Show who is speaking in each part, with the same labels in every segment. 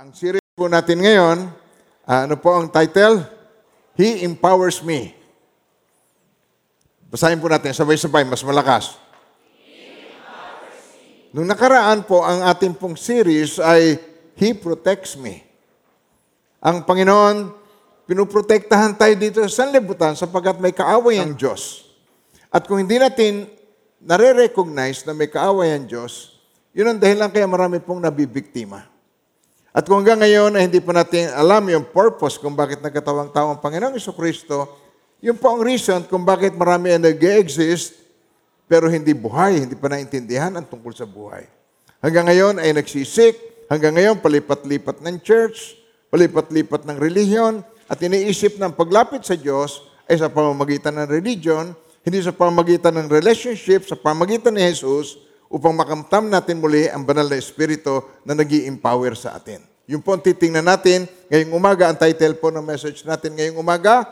Speaker 1: Ang series po natin ngayon, ah, ano po ang title? He Empowers Me. Basahin po natin, sabay-sabay, mas malakas. Nung nakaraan po, ang ating pong series ay He Protects Me. Ang Panginoon, pinuprotektahan tayo dito sa sanlibutan sapagkat may kaaway ang Diyos. At kung hindi natin nare-recognize na may kaaway ang Diyos, yun ang dahilan kaya marami pong nabibiktima. At kung hanggang ngayon ay hindi pa natin alam yung purpose kung bakit nagkatawang tao ang Panginoong Iso Kristo, yun po ang reason kung bakit marami ang nag-exist pero hindi buhay, hindi pa naintindihan ang tungkol sa buhay. Hanggang ngayon ay nagsisik, hanggang ngayon palipat-lipat ng church, palipat-lipat ng relihiyon, at iniisip ng paglapit sa Diyos ay sa pamamagitan ng religion, hindi sa pamamagitan ng relationship, sa pamamagitan ni Jesus, upang makamtam natin muli ang banal na Espiritu na nag empower sa atin. Yung po ang titingnan natin ngayong umaga, ang title po ng message natin ngayong umaga.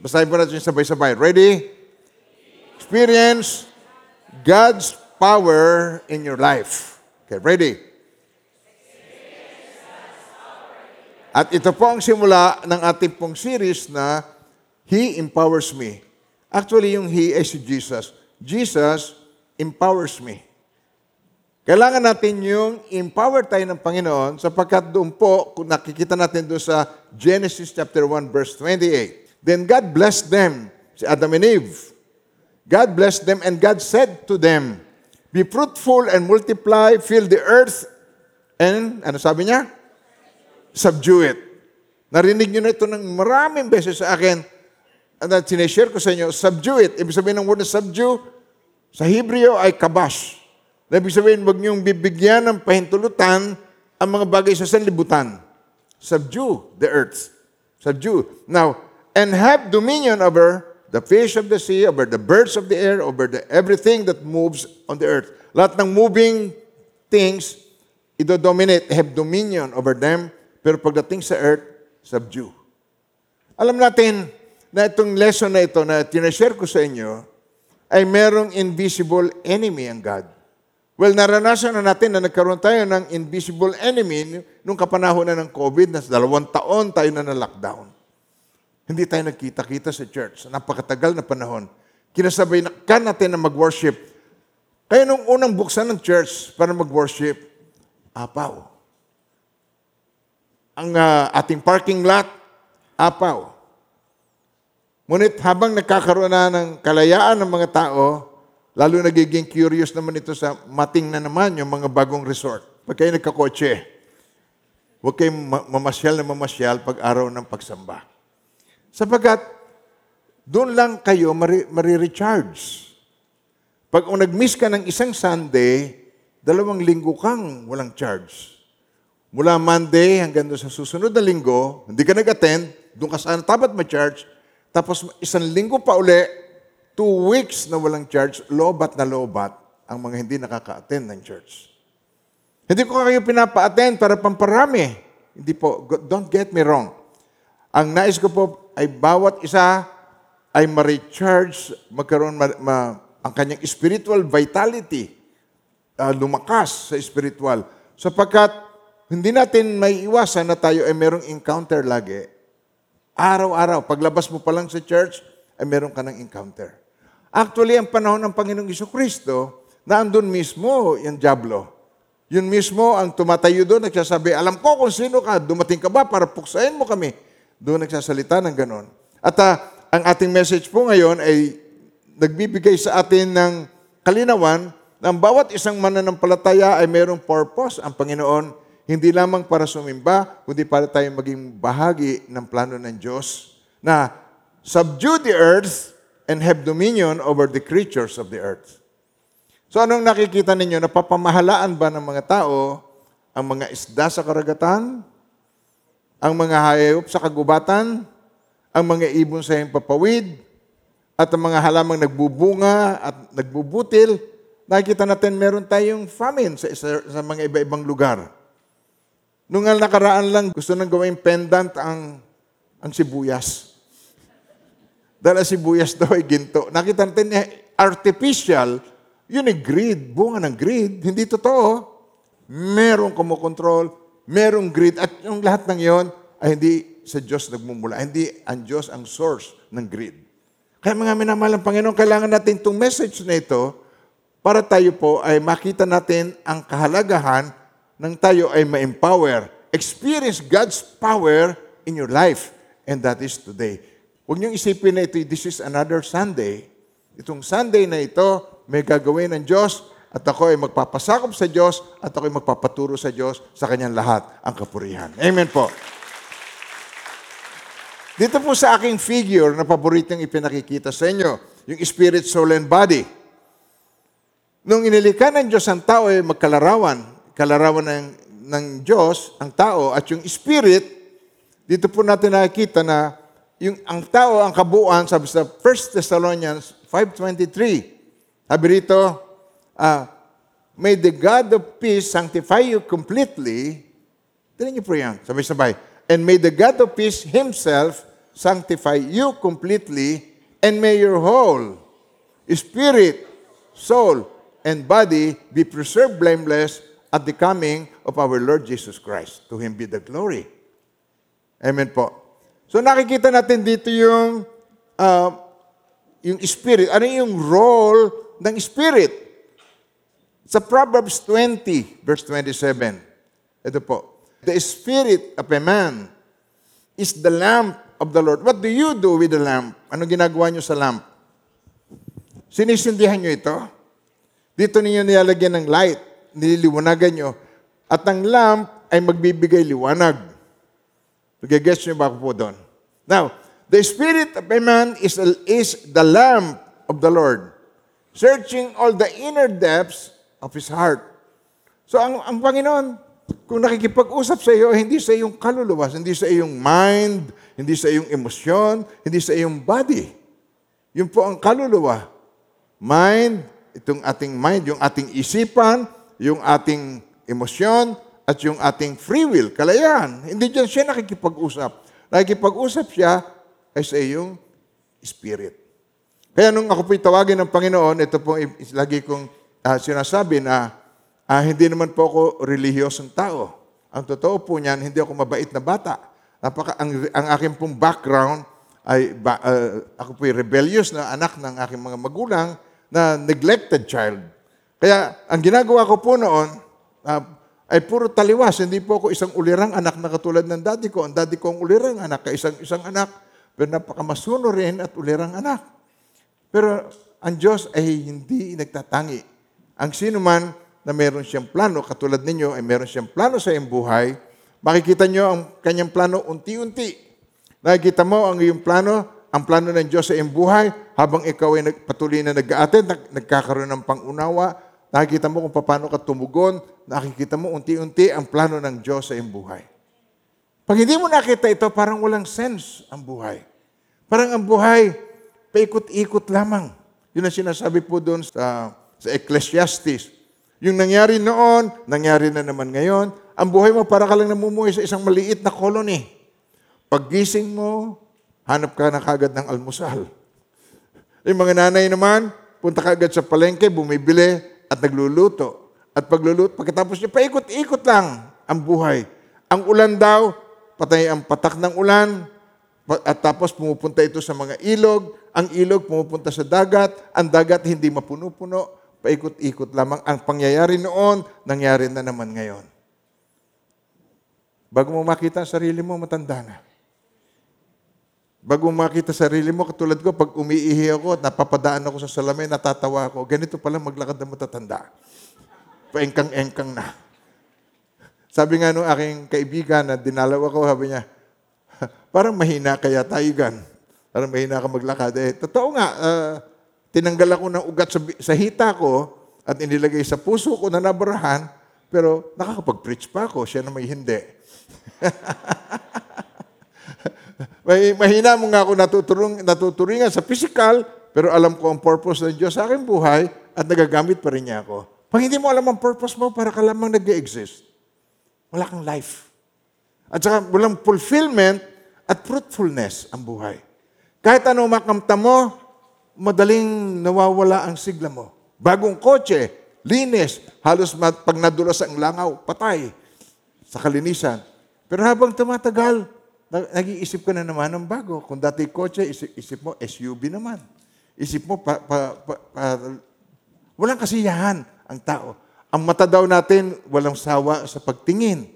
Speaker 1: Basahin po natin sabay-sabay. Ready? Experience God's power in your life. Okay, ready? At ito po ang simula ng ating pong series na He Empowers Me. Actually, yung He ay si Jesus. Jesus empowers me. Kailangan natin yung empower tayo ng Panginoon sapagkat doon po, kung nakikita natin doon sa Genesis chapter 1 verse 28. Then God blessed them, si Adam and Eve. God blessed them and God said to them, Be fruitful and multiply, fill the earth, and, ano sabi niya? Subdue it. Narinig niyo na ito ng maraming beses sa akin. At sineshare ko sa inyo, subdue it. Ibig sabihin ng word na subdue, sa Hebreo ay kabash. Ibig sabihin, huwag niyong bibigyan ng pahintulutan ang mga bagay sa sanlibutan. Subdue the earth. Subdue. Now, and have dominion over the fish of the sea, over the birds of the air, over the everything that moves on the earth. Lahat ng moving things, ido-dominate, have dominion over them, pero pagdating sa earth, subdue. Alam natin na itong lesson na ito na tinashare ko sa inyo, ay merong invisible enemy ang God. Well, naranasan na natin na nagkaroon tayo ng invisible enemy nung kapanahon na ng COVID na dalawang taon tayo na na-lockdown. Hindi tayo nagkita-kita sa church. Napakatagal na panahon. Kinasabay na ka natin na mag-worship. Kaya nung unang buksan ng church para mag-worship, apaw. Ang uh, ating parking lot, apaw. Ngunit habang nagkakaroon na ng kalayaan ng mga tao, lalo nagiging curious naman ito sa mating na naman yung mga bagong resort. Pag kayo nagkakotse, huwag kayong mamasyal na mamasyal pag araw ng pagsamba. Sapagat, doon lang kayo marirecharge. Pag kung nag-miss ka ng isang Sunday, dalawang linggo kang walang charge. Mula Monday hanggang doon sa susunod na linggo, hindi ka nag-attend, doon ka sana tapat ma-charge, tapos isang linggo pa uli, two weeks na walang church, lobat na lobat ang mga hindi nakaka-attend ng church. Hindi ko kayo pinapa-attend para pamparami. Hindi po, don't get me wrong. Ang nais ko po ay bawat isa ay ma-recharge, magkaroon ma, ma, ang kanyang spiritual vitality, uh, lumakas sa spiritual. Sapagkat hindi natin may iwasan na tayo ay merong encounter lagi Araw-araw, paglabas mo pa lang sa church, ay meron ka ng encounter. Actually, ang panahon ng Panginoong Iso Kristo, naandun mismo yung Diablo. Yun mismo ang tumatayo doon, nagsasabi, alam ko kung sino ka, dumating ka ba para puksain mo kami. Doon nagsasalita ng ganon. At uh, ang ating message po ngayon ay nagbibigay sa atin ng kalinawan na ang bawat isang mananampalataya ay mayroong purpose ang Panginoon hindi lamang para sumimba, kundi para tayo maging bahagi ng plano ng Diyos na subdue the earth and have dominion over the creatures of the earth. So anong nakikita ninyo? Napapamahalaan ba ng mga tao ang mga isda sa karagatan, ang mga hayop sa kagubatan, ang mga ibon sa himpapawid, at ang mga halamang nagbubunga at nagbubutil, nakikita natin meron tayong famine sa, sa, sa mga iba-ibang lugar. Nung nakaraan lang, gusto nang gawing pendant ang, ang sibuyas. Dahil ang sibuyas daw ay ginto. Nakita natin artificial, yun ay greed, bunga ng greed. Hindi totoo. Merong kumukontrol, merong greed, at yung lahat ng yon ay hindi sa Diyos nagmumula. Hindi ang Diyos ang source ng greed. Kaya mga minamahal ng Panginoon, kailangan natin itong message na ito para tayo po ay makita natin ang kahalagahan ng tayo ay ma-empower. Experience God's power in your life. And that is today. Huwag niyong isipin na ito, this is another Sunday. Itong Sunday na ito, may gagawin ng Diyos at ako ay magpapasakop sa Diyos at ako ay magpapaturo sa Diyos sa kanyang lahat ang kapurihan. Amen po. Dito po sa aking figure na paboritong ipinakikita sa inyo, yung spirit, soul, and body. Nung inilika ng Diyos ang tao ay magkalarawan, kalarawan ng, ng Diyos, ang tao, at yung spirit, dito po natin nakikita na yung ang tao, ang kabuuan, sabi sa 1 Thessalonians 5.23, sabi rito, ah, May the God of peace sanctify you completely. Tignan niyo po yan, sabay-sabay. And may the God of peace himself sanctify you completely, and may your whole spirit, soul, and body be preserved blameless at the coming of our Lord Jesus Christ. To Him be the glory. Amen po. So nakikita natin dito yung uh, yung spirit. Ano yung role ng spirit? Sa Proverbs 20, verse 27. Ito po. The spirit of a man is the lamp of the Lord. What do you do with the lamp? Ano ginagawa nyo sa lamp? Sinisindihan nyo ito? Dito ninyo nilalagyan ng light. Nililiwanagan nyo. At ang lamp ay magbibigay liwanag. Nagigets nyo ba ako po doon? Now, the spirit of a man is, is the lamp of the Lord, searching all the inner depths of his heart. So, ang, ang Panginoon, kung nakikipag-usap sa iyo, hindi sa iyong kaluluwa, hindi sa iyong mind, hindi sa iyong emosyon, hindi sa iyong body. Yun po ang kaluluwa. Mind, itong ating mind, yung ating isipan, yung ating emosyon, at yung ating free will, kalayaan. Hindi dyan siya nakikipag-usap. Nakikipag-usap siya ay sa iyong spirit. Kaya nung ako po'y tawagin ng Panginoon, ito po lagi kong uh, sinasabi na uh, hindi naman po ako relihiyosong tao. Ang totoo po niyan, hindi ako mabait na bata. Napaka, ang, ang aking pong background ay ba, uh, ako po'y rebellious na anak ng aking mga magulang na neglected child. Kaya ang ginagawa ko po noon, uh, ay puro taliwas. Hindi po ako isang ulirang anak na katulad ng daddy ko. Ang daddy ko ang ulirang anak, isang isang anak. Pero napakamasuno rin at ulirang anak. Pero ang Diyos ay hindi nagtatangi. Ang sino man na meron siyang plano, katulad ninyo, ay meron siyang plano sa iyong buhay, makikita nyo ang kanyang plano unti-unti. Nakikita mo ang iyong plano, ang plano ng Diyos sa iyong buhay, habang ikaw ay patuloy na nag-aaten, nagkakaroon ng pangunawa, nakikita mo kung paano ka tumugon, nakikita mo unti-unti ang plano ng Diyos sa iyong buhay. Pag hindi mo nakita ito, parang walang sense ang buhay. Parang ang buhay, paikot-ikot lamang. Yun ang sinasabi po doon sa, sa Ecclesiastes. Yung nangyari noon, nangyari na naman ngayon. Ang buhay mo para ka lang namumuhay sa isang maliit na colony. Paggising mo, hanap ka na kagad ng almusal. Yung mga nanay naman, punta ka agad sa palengke, bumibili at nagluluto. At pagluluto, pagkatapos niya, paikot-ikot lang ang buhay. Ang ulan daw, patay ang patak ng ulan, at tapos pumupunta ito sa mga ilog, ang ilog pumupunta sa dagat, ang dagat hindi mapuno-puno, paikot-ikot lamang. Ang pangyayari noon, nangyari na naman ngayon. Bago mo makita ang sarili mo, matanda na. Bago makita sarili mo, katulad ko, pag umiihi ako napapadaan ako sa salamin, natatawa ako. Ganito pala maglakad na matatanda. Paengkang-engkang na. Sabi nga nung aking kaibigan na dinalaw ako, sabi niya, parang mahina kaya tayo gan. Parang mahina ka maglakad. Eh, totoo nga, uh, tinanggal ako ng ugat sa, sa hita ko at inilagay sa puso ko na nabarahan, pero nakakapag-preach pa ako, siya na may hindi. may, mahina mo nga ako natuturong, natuturingan sa physical, pero alam ko ang purpose ng Diyos sa aking buhay at nagagamit pa rin niya ako. Pag hindi mo alam ang purpose mo, para ka lamang nag-exist. Wala kang life. At saka walang fulfillment at fruitfulness ang buhay. Kahit ano makamta mo, madaling nawawala ang sigla mo. Bagong kotse, linis, halos pag nadulas ang langaw, patay. sa kalinisan. Pero habang tumatagal, nag-iisip ka na naman ng bago. Kung dati kotse, isip, isip mo SUV naman. Isip mo, pa, pa, pa, pa- walang kasiyahan ang tao. Ang mata daw natin, walang sawa sa pagtingin.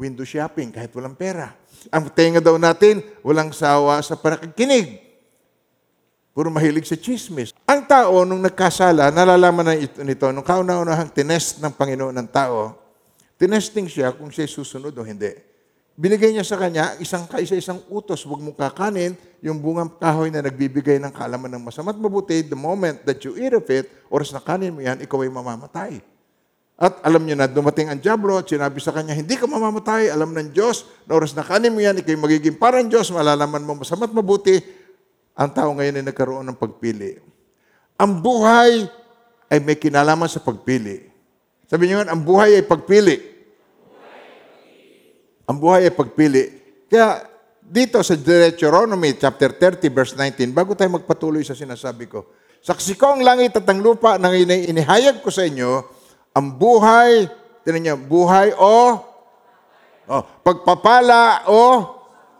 Speaker 1: Window shopping, kahit walang pera. Ang tenga daw natin, walang sawa sa panakikinig. Puro mahilig sa chismis. Ang tao, nung nagkasala, nalalaman na ito nito, nung kauna-unahang tinest ng Panginoon ng tao, tinesting siya kung siya susunod o hindi. Binigay niya sa kanya isang kaisa-isang utos, huwag mong kakanin yung bungang kahoy na nagbibigay ng kaalaman ng masama't mabuti, the moment that you eat of it, oras na kanin mo yan, ikaw ay mamamatay. At alam niyo na, dumating ang Diablo at sinabi sa kanya, hindi ka mamamatay, alam ng Diyos, na oras na kanin mo yan, ikaw ay magiging parang Diyos, malalaman mo masama't mabuti, ang tao ngayon ay nagkaroon ng pagpili. Ang buhay ay may kinalaman sa pagpili. Sabi niyo nga, ang buhay ay pagpili. Ang buhay ay pagpili. Kaya dito sa Deuteronomy chapter 30 verse 19, bago tayo magpatuloy sa sinasabi ko, Saksi ko ang langit at ang lupa na ini- inihayag ko sa inyo, ang buhay, tinan niyo, buhay o, o pagpapala o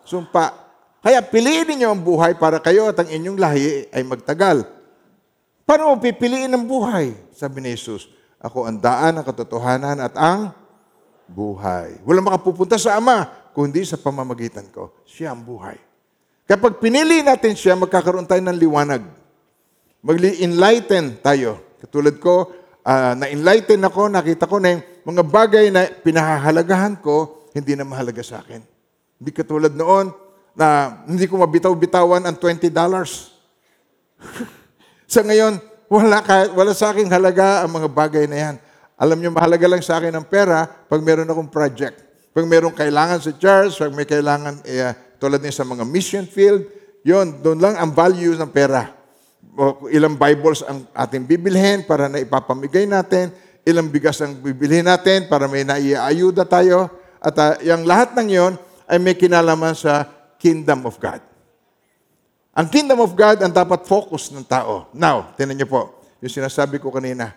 Speaker 1: sumpa. Kaya piliin ninyo ang buhay para kayo at ang inyong lahi ay magtagal. Paano mo pipiliin ang buhay? Sabi ni Jesus, ako ang daan, ang katotohanan at ang buhay. Walang makapupunta sa Ama, kundi sa pamamagitan ko. Siya ang buhay. Kapag pinili natin siya, magkakaroon tayo ng liwanag. Magli-enlighten tayo. Katulad ko, ah, na-enlighten ako, nakita ko na yung mga bagay na pinahahalagahan ko, hindi na mahalaga sa akin. Hindi katulad noon, na hindi ko mabitaw-bitawan ang $20. sa ngayon, wala, kahit, wala sa aking halaga ang mga bagay na yan. Alam niyo, mahalaga lang sa akin ang pera pag meron akong project. Pag meron kailangan sa church, pag may kailangan, eh, tulad niya sa mga mission field, yon doon lang ang value ng pera. O ilang Bibles ang ating bibilhin para na ipapamigay natin, ilang bigas ang bibilhin natin para may naiayuda tayo, at uh, yung lahat ng yon ay may kinalaman sa kingdom of God. Ang kingdom of God ang dapat focus ng tao. Now, tinan niyo po, yung sinasabi ko kanina.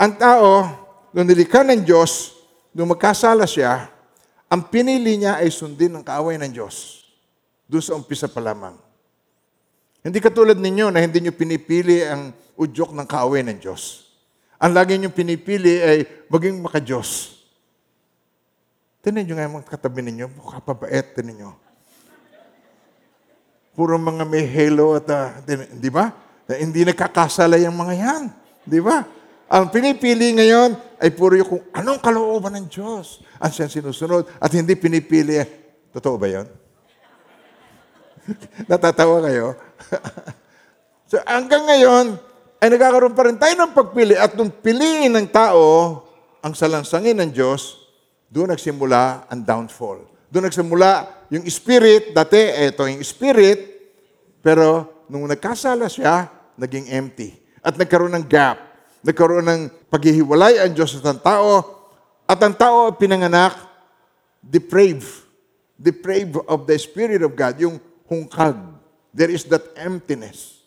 Speaker 1: Ang tao, nung nilikha ng Diyos, nung magkasala siya, ang pinili niya ay sundin ang kaaway ng Diyos. Doon sa umpisa pa lamang. Hindi katulad ninyo na hindi niyo pinipili ang udyok ng kaaway ng Diyos. Ang lagi niyo pinipili ay maging maka-Diyos. Tinan niyo nga yung mga katabi ninyo, mukha pabait, tinan niyo. Puro mga may halo at, tin- di ba? Hindi nakakasala yung mga yan. Di ba? Ang pinipili ngayon ay puro yung kung anong kalooban ng Diyos ang siyang sinusunod at hindi pinipili. Totoo ba yun? Natatawa kayo? so hanggang ngayon, ay nagkakaroon pa rin tayo ng pagpili at nung piliin ng tao ang salansangin ng Diyos, doon nagsimula ang downfall. Doon nagsimula yung spirit, dati ito yung spirit, pero nung nagkasala siya, naging empty. At nagkaroon ng gap. Nagkaroon ng paghihiwalay ang Diyos at ang tao. At ang tao pinanganak, depraved. Depraved of the Spirit of God. Yung hungkag. There is that emptiness.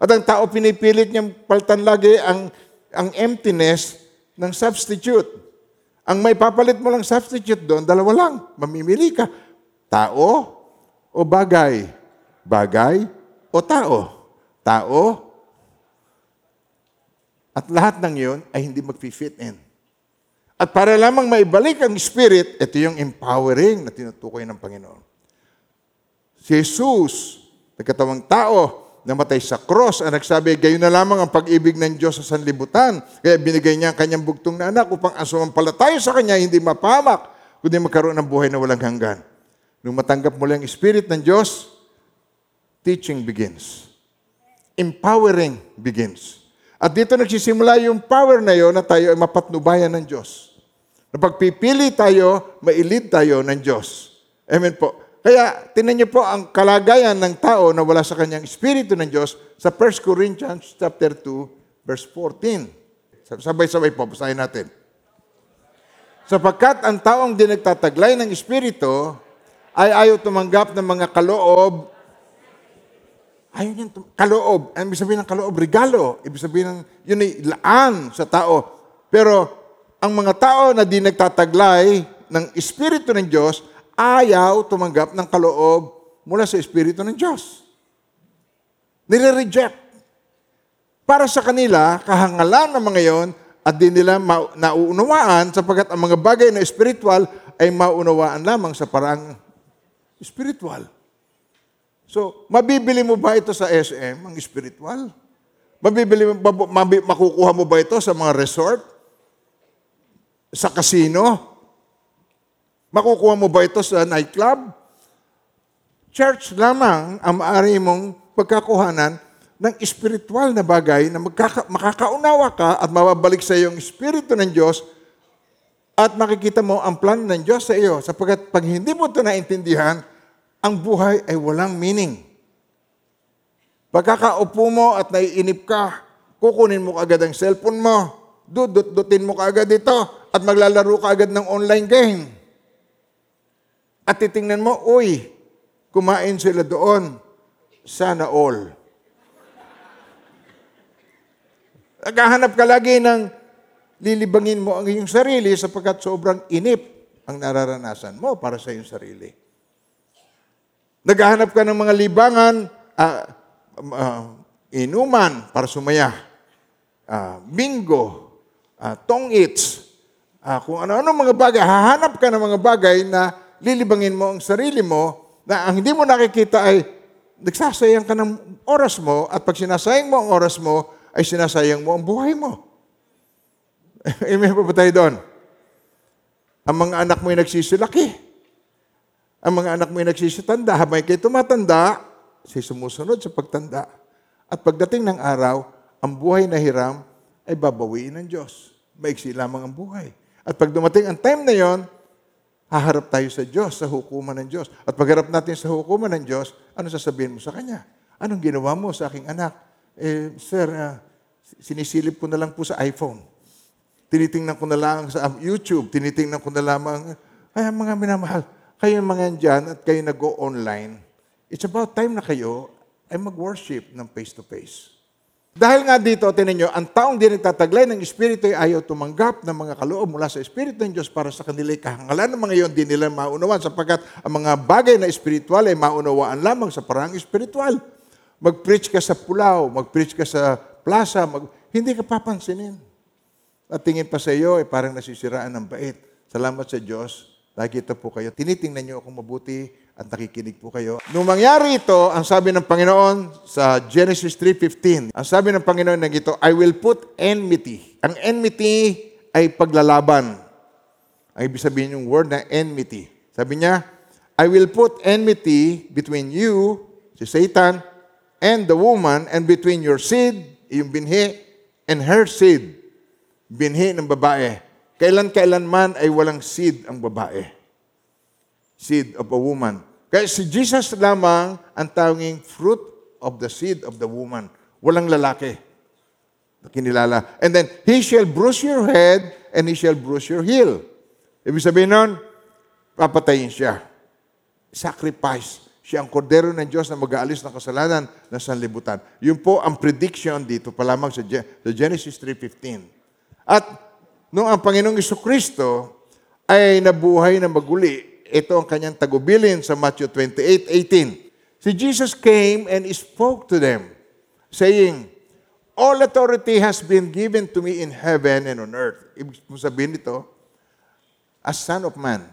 Speaker 1: At ang tao pinipilit niyang paltan lagi ang, ang emptiness ng substitute. Ang may papalit mo lang substitute doon, dalawa lang. Mamimili ka. Tao o bagay? Bagay o tao? Tao at lahat ng yun ay hindi mag-fit in. At para lamang maibalik ang spirit, ito yung empowering na tinutukoy ng Panginoon. Si Jesus, nagkatawang tao, namatay sa cross, ang nagsabi, gayon na lamang ang pag-ibig ng Diyos sa sanlibutan. Kaya binigay niya ang kanyang bugtong na anak upang ang sumampalataya sa kanya, hindi mapamak, kundi magkaroon ng buhay na walang hanggan. Nung matanggap mo lang ang spirit ng Diyos, teaching begins. Empowering begins. At dito nagsisimula yung power na yon na tayo ay mapatnubayan ng Diyos. Na pagpipili tayo, mailid tayo ng Diyos. Amen po. Kaya, tinan niyo po ang kalagayan ng tao na wala sa kanyang Espiritu ng Diyos sa 1 Corinthians chapter 2, verse 14. Sabay-sabay po, basahin natin. Sapagkat ang taong di ng Espiritu ay ayaw tumanggap ng mga kaloob Ayaw niyan, tum- kaloob. Ang ibig sabihin ng kaloob, regalo. Ibig sabihin ng, yun ay laan sa tao. Pero, ang mga tao na di nagtataglay ng Espiritu ng Diyos, ayaw tumanggap ng kaloob mula sa Espiritu ng Diyos. Nire-reject. Para sa kanila, kahangalan ng mga yon at di nila ma- nauunawaan sapagkat ang mga bagay na espiritual ay maunawaan lamang sa parang spiritual. So, mabibili mo ba ito sa SM, ang spiritual? Mabibili mo, mabi, makukuha mo ba ito sa mga resort? Sa casino? Makukuha mo ba ito sa nightclub? Church lamang ang maaari mong pagkakuhanan ng espiritual na bagay na magkaka- makakaunawa ka at mababalik sa iyo ang Espiritu ng Diyos at makikita mo ang plano ng Diyos sa iyo. Sapagkat pag hindi mo ito naintindihan, ang buhay ay walang meaning. Pagkakaupo mo at naiinip ka, kukunin mo agad ang cellphone mo, dudut-dutin mo kaagad ito, at maglalaro ka agad ng online game. At titingnan mo, uy, kumain sila doon. Sana all. Naghahanap ka lagi ng lilibangin mo ang iyong sarili sapagkat sobrang inip ang nararanasan mo para sa iyong sarili. Naghahanap ka ng mga libangan, ah, ah, inuman para sumaya, ah, bingo, ah, tong-its, ah, kung ano-ano mga bagay. Hahanap ka ng mga bagay na lilibangin mo ang sarili mo na ang hindi mo nakikita ay nagsasayang ka ng oras mo at pag sinasayang mo ang oras mo, ay sinasayang mo ang buhay mo. Amen pa ba tayo doon? Ang mga anak mo ay nagsisilaki. Ang mga anak mo ay nagsisitanda. Habang kayo tumatanda, si sumusunod sa pagtanda. At pagdating ng araw, ang buhay na hiram ay babawiin ng Diyos. Maiksi lamang ang buhay. At pag dumating ang time na yon, haharap tayo sa Diyos, sa hukuman ng Diyos. At pagharap natin sa hukuman ng Diyos, ano sasabihin mo sa Kanya? Anong ginawa mo sa aking anak? Eh, sir, uh, sinisilip ko na lang po sa iPhone. Tinitingnan ko na lang sa YouTube. Tinitingnan ko na lamang, ay, mga minamahal, kayo mga dyan at kayo nag-go online. It's about time na kayo ay mag-worship ng face-to-face. Dahil nga dito, tinan nyo, ang taong di nagtataglay ng Espiritu ay ayaw tumanggap ng mga kaloob mula sa Espiritu ng Diyos para sa kanila kahangalan ng mga iyon, di nila maunawaan sapagkat ang mga bagay na espiritual ay maunawaan lamang sa parang espiritual. Mag-preach ka sa pulaw, mag-preach ka sa plaza, mag, hindi ka papansinin. At tingin pa sa iyo, eh, parang nasisiraan ng bait. Salamat sa Diyos, nakikita po kayo. Tinitingnan niyo ako mabuti at nakikinig po kayo. Nung mangyari ito, ang sabi ng Panginoon sa Genesis 3.15, ang sabi ng Panginoon na ito, I will put enmity. Ang enmity ay paglalaban. Ang ibig sabihin yung word na enmity. Sabi niya, I will put enmity between you, si Satan, and the woman, and between your seed, yung binhi, and her seed, binhi ng babae. Kailan-kailanman ay walang seed ang babae. Seed of a woman. Kaya si Jesus lamang ang tawaging fruit of the seed of the woman. Walang lalaki. Kinilala. And then, he shall bruise your head and he shall bruise your heel. Ibig sabihin nun, papatayin siya. Sacrifice. Siya ang kordero ng Diyos na mag-aalis ng kasalanan ng sanlibutan. Yun po ang prediction dito pa lamang sa Genesis 3.15. At nung ang Panginoong Iso Kristo ay nabuhay na maguli, ito ang kanyang tagubilin sa Matthew 28.18. Si Jesus came and spoke to them, saying, All authority has been given to me in heaven and on earth. Ibig sabihin nito, as Son of Man.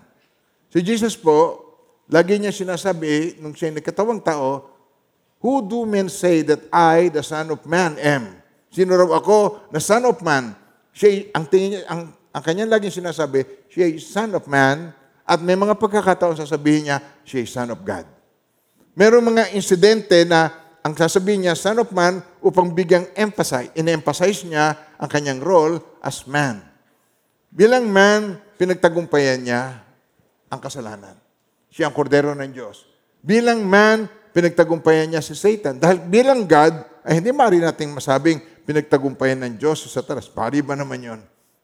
Speaker 1: Si Jesus po, Lagi niya sinasabi, nung siya nagkatawang tao, Who do men say that I, the Son of Man, am? Sino raw ako na Son of Man? Siya, ang, tingin niya, ang, ang kanyang laging sinasabi, siya ay Son of Man, at may mga pagkakataon sasabihin niya, siya ay Son of God. Meron mga insidente na ang sasabihin niya, Son of Man, upang bigyang emphasize, in-emphasize niya ang kanyang role as man. Bilang man, pinagtagumpayan niya ang kasalanan. Siya ang kordero ng Diyos. Bilang man, pinagtagumpayan niya si Satan. Dahil bilang God, ay hindi maaari nating masabing pinagtagumpayan ng Diyos si Satanas. Pari ba naman yon?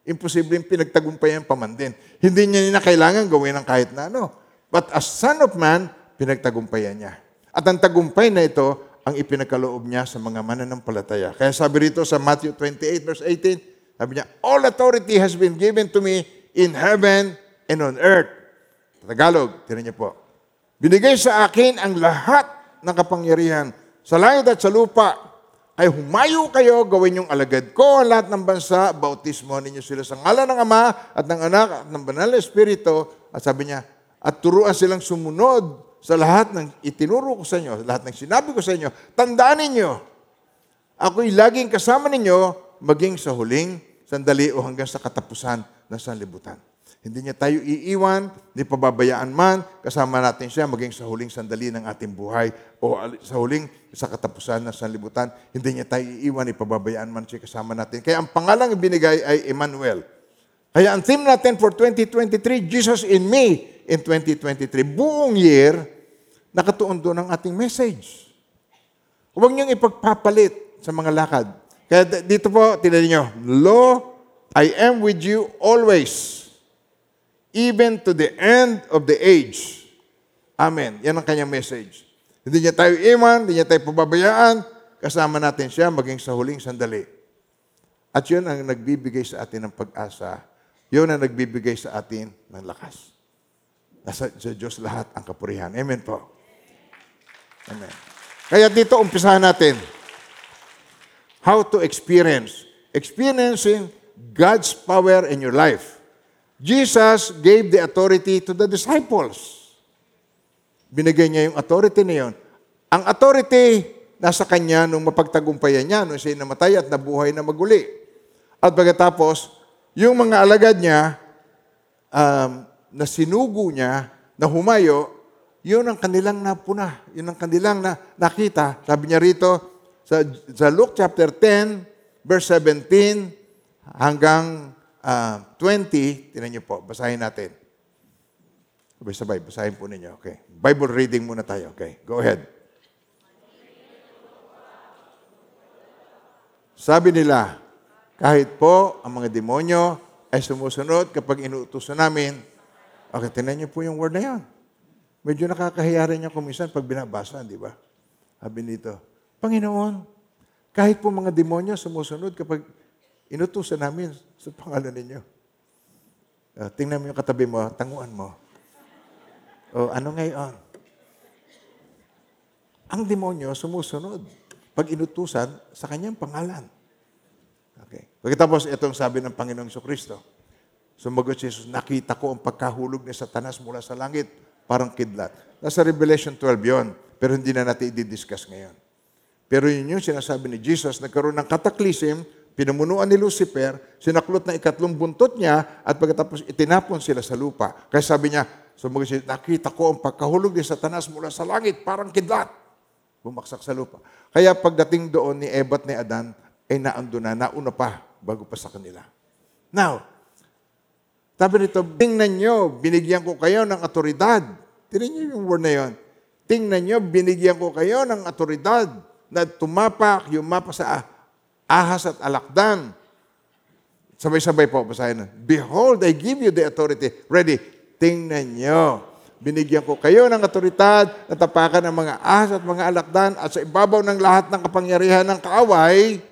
Speaker 1: Imposible yung pinagtagumpayan pa man din. Hindi niya na kailangan gawin ng kahit na ano. But as Son of Man, pinagtagumpayan niya. At ang tagumpay na ito, ang ipinagkaloob niya sa mga mananampalataya. Kaya sabi rito sa Matthew 28 verse 18, Sabi niya, all authority has been given to me in heaven and on earth. Tagalog, tinan niyo po. Binigay sa akin ang lahat ng kapangyarihan sa langit at sa lupa. Ay humayo kayo, gawin yung alagad ko ang lahat ng bansa, bautismo ninyo sila sa ngalan ng Ama at ng Anak at ng Banal na Espiritu. At sabi niya, at turuan silang sumunod sa lahat ng itinuro ko sa inyo, sa lahat ng sinabi ko sa inyo. Tandaan ninyo, ako'y laging kasama ninyo maging sa huling sandali o hanggang sa katapusan ng sanlibutan. Hindi niya tayo iiwan, hindi pababayaan man, kasama natin siya maging sa huling sandali ng ating buhay o sa huling sa katapusan ng sanlibutan. Hindi niya tayo iiwan, ipababayaan man siya kasama natin. Kaya ang pangalang ibinigay ay Emmanuel. Kaya ang theme natin for 2023, Jesus in me in 2023. Buong year, nakatuon doon ang ating message. Huwag niyong ipagpapalit sa mga lakad. Kaya dito po, tinan niyo, Lo, I am with you always, even to the end of the age. Amen. Yan ang kanyang message. Hindi niya tayo iman, hindi niya tayo pababayaan, kasama natin siya maging sa huling sandali. At yun ang nagbibigay sa atin ng pag-asa. Yun ang nagbibigay sa atin ng lakas. Nasa sa Diyos lahat ang kapurihan. Amen po. Amen. Kaya dito umpisahan natin. How to experience. Experiencing God's power in your life. Jesus gave the authority to the disciples. Binigay niya yung authority na yun. Ang authority nasa kanya nung mapagtagumpayan niya, nung siya namatay at nabuhay na maguli. At pagkatapos, yung mga alagad niya, um, na sinugo niya, na humayo, yun ang kanilang napuna. Yun ang kanilang na, nakita. Sabi niya rito, sa, sa Luke chapter 10, verse 17, hanggang ah, 20, tinan niyo po, basahin natin. Sabay-sabay, basahin po ninyo. Okay. Bible reading muna tayo. Okay, go ahead. Sabi nila, kahit po ang mga demonyo ay sumusunod kapag inuutosan namin, okay, tinan niyo po yung word na yan. Medyo nakakahiya rin niya kumisan pag binabasa, di ba? Sabi nito, Panginoon, kahit po mga demonyo sumusunod kapag inutusan namin sa pangalan ninyo. Uh, tingnan mo yung katabi mo, tanguan mo. O ano ngayon? Ang demonyo sumusunod pag inutusan sa kanyang pangalan. Okay. Pagkatapos, itong sabi ng Panginoong Kristo. Sumagot si Jesus, nakita ko ang pagkahulog ni Satanas mula sa langit, parang kidlat. Nasa Revelation 12 yon, pero hindi na natin i-discuss ngayon. Pero yun yung sinasabi ni Jesus, nagkaroon ng kataklisim, pinamunuan ni Lucifer, sinaklot na ikatlong buntot niya, at pagkatapos itinapon sila sa lupa. Kaya sabi niya, sumagot siya, nakita ko ang pagkahulog ni Satanas mula sa langit, parang kidlat. Bumaksak sa lupa. Kaya pagdating doon ni Eva at ni Adan, ay naando na, nauna pa, bago pa sa kanila. Now, sabi nito, tingnan nyo, binigyan ko kayo ng otoridad. Tingnan nyo yung word na yon. Tingnan nyo, binigyan ko kayo ng otoridad na tumapak, yumapa sa ahas at alakdan. Sabay-sabay po, basahin na. Behold, I give you the authority. Ready? Tingnan nyo. Binigyan ko kayo ng otoridad na tapakan ng mga ahas at mga alakdan at sa ibabaw ng lahat ng kapangyarihan ng kaaway.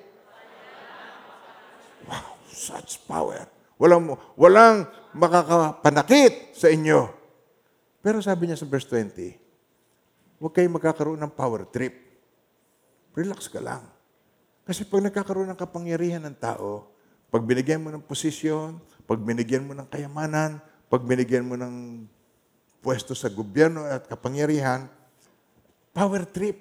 Speaker 1: Wow, such power. Walang, walang makakapanakit sa inyo. Pero sabi niya sa verse 20, huwag kayong magkakaroon ng power trip. Relax ka lang. Kasi pag nagkakaroon ng kapangyarihan ng tao, pag binigyan mo ng posisyon, pag binigyan mo ng kayamanan, pag binigyan mo ng pwesto sa gobyerno at kapangyarihan, power trip.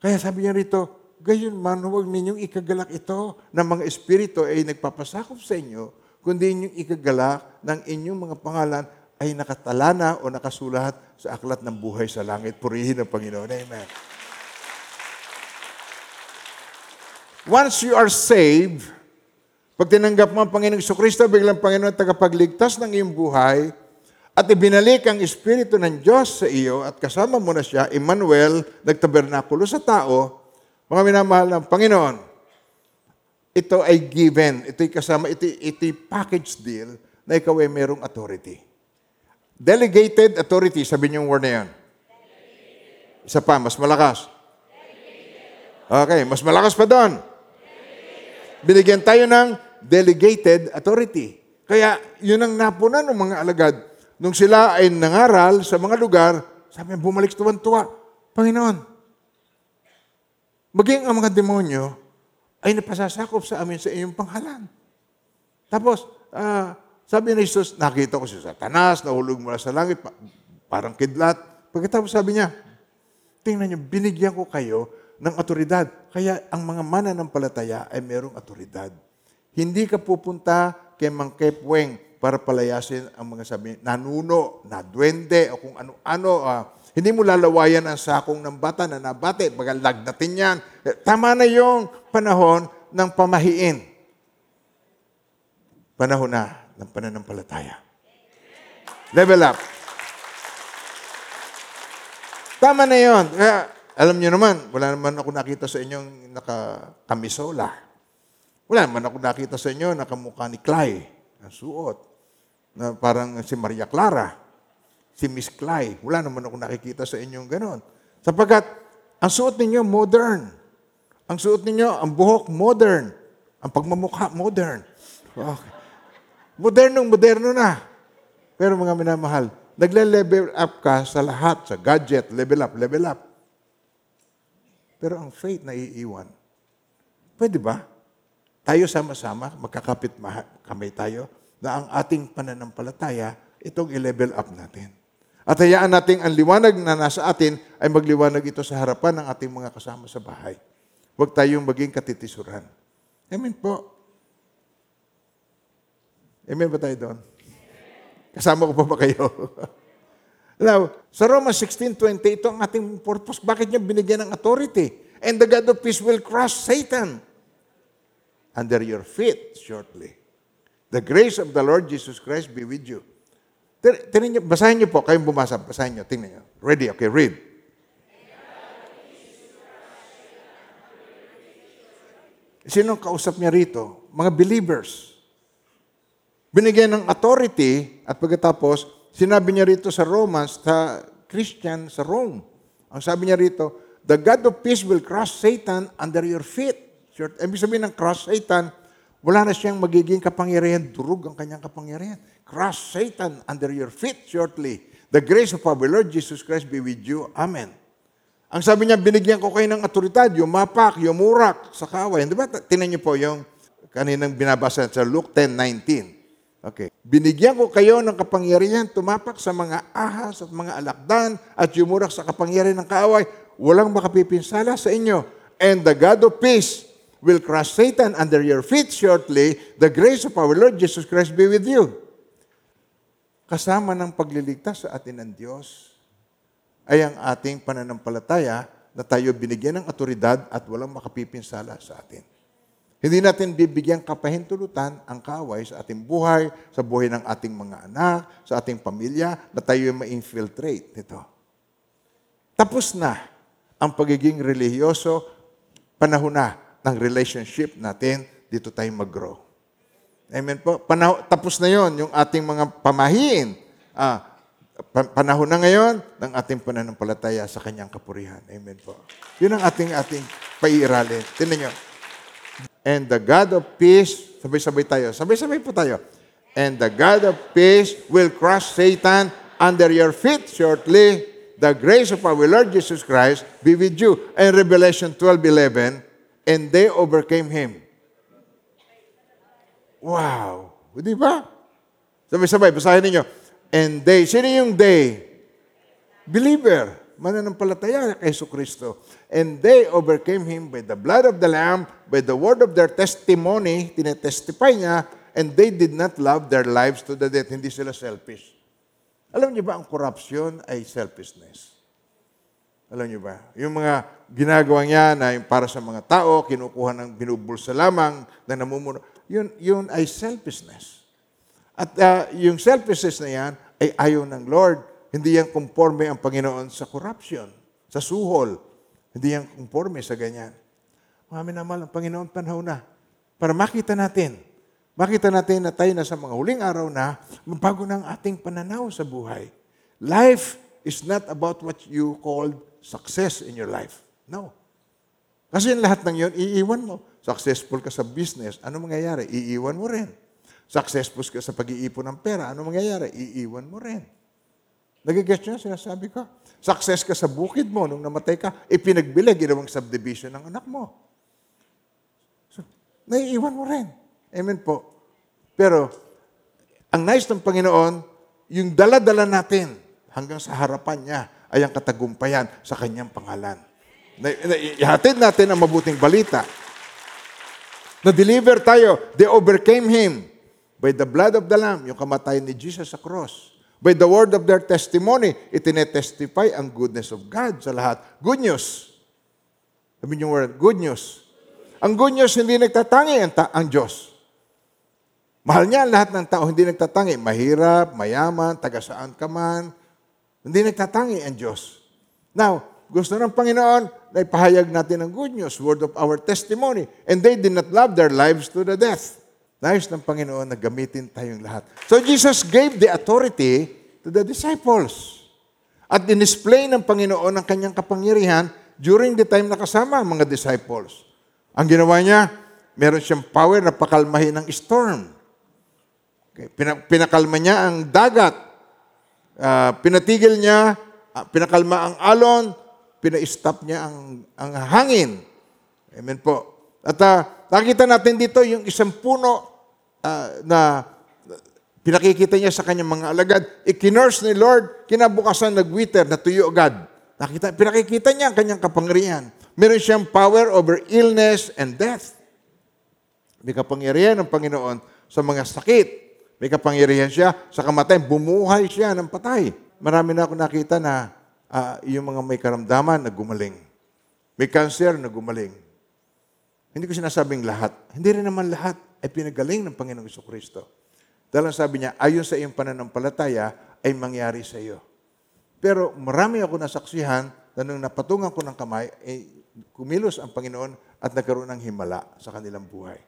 Speaker 1: Kaya sabi niya rito, gayon man, huwag ninyong ikagalak ito ng mga espiritu ay nagpapasakop sa inyo, kundi inyong ikagalak ng inyong mga pangalan ay nakatala na o nakasulat sa aklat ng buhay sa langit. Purihin ang Panginoon. Amen. Once you are saved, pag tinanggap mo ang Panginoong Kristo biglang Panginoon at tagapagligtas ng iyong buhay, at ibinalik ang Espiritu ng Diyos sa iyo at kasama mo na siya, Emmanuel, nagtabernakulo sa tao, mga minamahal ng Panginoon, ito ay given, ito'y kasama, ito, ito'y package deal na ikaw ay merong authority. Delegated authority, sabi niyo yung word na yan. Isa pa, mas malakas. Okay, mas malakas pa doon. Binigyan tayo ng delegated authority. Kaya yun ang napunan ng mga alagad. Nung sila ay nangaral sa mga lugar, sabi niya, bumalik tuwan-tuwa. Panginoon, maging ang mga demonyo ay napasasakop sa amin sa iyong panghalan. Tapos, ah, sabi ni Jesus, nakita ko si Satanas, nahulog mula sa langit, pa- parang kidlat. Pagkatapos sabi niya, tingnan niyo, binigyan ko kayo ng otoridad. Kaya ang mga mananampalataya ay merong otoridad. Hindi ka pupunta kay Mang Kepweng para palayasin ang mga sabi, nanuno, na duwende, o kung ano-ano. ah. hindi mo lalawayan ang sakong ng bata na nabate, bagal lagnatin yan. Eh, Tama na yung panahon ng pamahiin. Panahon na ng pananampalataya. Level up. Tama na yon. Kaya, alam niyo naman, wala naman ako nakita sa inyong nakakamisola. Wala naman ako nakita sa inyo nakamukha ni Clay, ang suot. Na parang si Maria Clara, si Miss Clay. Wala naman ako nakikita sa inyong ganon. Sapagkat, ang suot ninyo, modern. Ang suot ninyo, ang buhok, modern. Ang pagmamukha, modern. Okay. Modernong moderno na. Pero mga minamahal, nagle-level up ka sa lahat, sa gadget, level up, level up. Pero ang faith na iiwan. Pwede ba? Tayo sama-sama, magkakapit kamay tayo, na ang ating pananampalataya, itong i-level up natin. At hayaan natin ang liwanag na nasa atin ay magliwanag ito sa harapan ng ating mga kasama sa bahay. Huwag tayong maging katitisuran. Amen po. Amen ba tayo doon? Kasama ko pa ba kayo? Now, sa Romans 16.20, ito ang ating purpose. Bakit niya binigyan ng authority? And the God of peace will crush Satan under your feet shortly. The grace of the Lord Jesus Christ be with you. Tin- Tingnan niyo, basahin niyo po, kayong bumasa, basahin niyo, tingnan niyo. Ready? Okay, read. Sino ang kausap niya rito? Mga believers. Binigyan ng authority at pagkatapos, sinabi niya rito sa Romans, sa Christian sa Rome. Ang sabi niya rito, the God of peace will crush Satan under your feet. Sure. Ibig sabihin ng crush Satan, wala na siyang magiging kapangyarihan. Durug ang kanyang kapangyarihan. Crush Satan under your feet shortly. The grace of our Lord Jesus Christ be with you. Amen. Ang sabi niya, binigyan ko kayo ng otoridad, yumapak, yumurak sa kawayan. Di ba? Tinan niyo po yung kaninang binabasa sa Luke 10.19. Okay. Binigyan ko kayo ng kapangyarihan tumapak sa mga ahas at mga alakdan at yumurak sa kapangyarihan ng kaaway. Walang makapipinsala sa inyo. And the God of peace will crush Satan under your feet shortly. The grace of our Lord Jesus Christ be with you. Kasama ng pagliligtas sa atin ng Diyos ay ang ating pananampalataya na tayo binigyan ng otoridad at walang makapipinsala sa atin. Hindi natin bibigyan kapahintulutan ang kaaway sa ating buhay, sa buhay ng ating mga anak, sa ating pamilya, na tayo ma-infiltrate nito. Tapos na ang pagiging relihiyoso, panahon na ng relationship natin, dito tayo mag-grow. Amen po. Panaho, tapos na yon yung ating mga pamahiin. Ah, pa- panahon na ngayon ng ating pananampalataya sa kanyang kapurihan. Amen po. Yun ang ating ating paiiralin. Tingnan nyo. And the God of peace, sabay-sabay tayo. Sabay-sabay po tayo. And the God of peace will crush Satan under your feet shortly. The grace of our Lord Jesus Christ be with you. And Revelation 12:11, and they overcame him. Wow! Di ba? Sabay-sabay, basahin ninyo. And they, sino yung they? Believer, mananampalataya kay Yesu Kristo. And they overcame him by the blood of the Lamb, by the word of their testimony, tinetestify niya, and they did not love their lives to the death. Hindi sila selfish. Alam niyo ba, ang corruption ay selfishness. Alam niyo ba? Yung mga ginagawa niya na para sa mga tao, kinukuha ng binubulsa lamang, na namumuno, yun, yun ay selfishness. At ah, yung selfishness na yan ay ayaw ng Lord. Hindi yan conforme ang Panginoon sa corruption, sa suhol. Hindi yan conforme sa ganyan. Mga minamahal, ang Panginoon panahon na para makita natin, makita natin na tayo na sa mga huling araw na, mabago ng ating pananaw sa buhay. Life is not about what you called success in your life. No. Kasi yung lahat ng yon iiwan mo. Successful ka sa business, ano mangyayari? Iiwan mo rin. Successful ka sa pag-iipon ng pera, ano mangyayari? Iiwan mo rin. Nagigets niyo sinasabi ko? Success ka sa bukid mo nung namatay ka, ipinagbili, ginawang subdivision ng anak mo. So, naiiwan mo rin. Amen po. Pero, ang nice ng Panginoon, yung dala-dala natin hanggang sa harapan niya ay ang katagumpayan sa kanyang pangalan. Na, na, ihatid natin ang mabuting balita. Na-deliver tayo. They overcame Him by the blood of the Lamb, yung kamatayan ni Jesus sa cross. By the word of their testimony, itinetestify ang goodness of God sa lahat. Good news. Sabi niyo word, good news. Ang good news, hindi nagtatangi ang, ta- ang Diyos. Mahal niya ang lahat ng tao, hindi nagtatangi. Mahirap, mayaman, taga saan ka man. Hindi nagtatangi ang Diyos. Now, gusto ng Panginoon na ipahayag natin ang good news, word of our testimony. And they did not love their lives to the death. Nais ng Panginoon na gamitin tayong lahat. So Jesus gave the authority to the disciples. At dinisplay ng Panginoon ang kanyang kapangyarihan during the time na kasama ang mga disciples. Ang ginawa niya, meron siyang power na pakalmahin ng storm. Okay. Pina- pinakalma niya ang dagat. Ah, pinatigil niya, ah, pinakalma ang alon, pina-stop niya ang, ang hangin. Amen po. At ah, nakita natin dito yung isang puno ah, na pinakikita niya sa kanyang mga alagad. Ikinurse ni Lord, kinabukasan nagwiter, natuyo agad. Nakita, pinakikita niya ang kanyang kapangyarihan. Meron siyang power over illness and death. May kapangyarihan ng Panginoon sa mga sakit. May kapangyarihan siya sa kamatayan. Bumuhay siya ng patay. Marami na ako nakita na ah, yung mga may karamdaman na gumaling. May cancer na gumaling. Hindi ko sinasabing lahat. Hindi rin naman lahat ay pinagaling ng Panginoong Iso Kristo. Dahil sabi niya, ayon sa iyong pananampalataya ay mangyari sa iyo. Pero marami ako nasaksihan na nung napatungan ko ng kamay, ay kumilos ang Panginoon at nagkaroon ng himala sa kanilang buhay.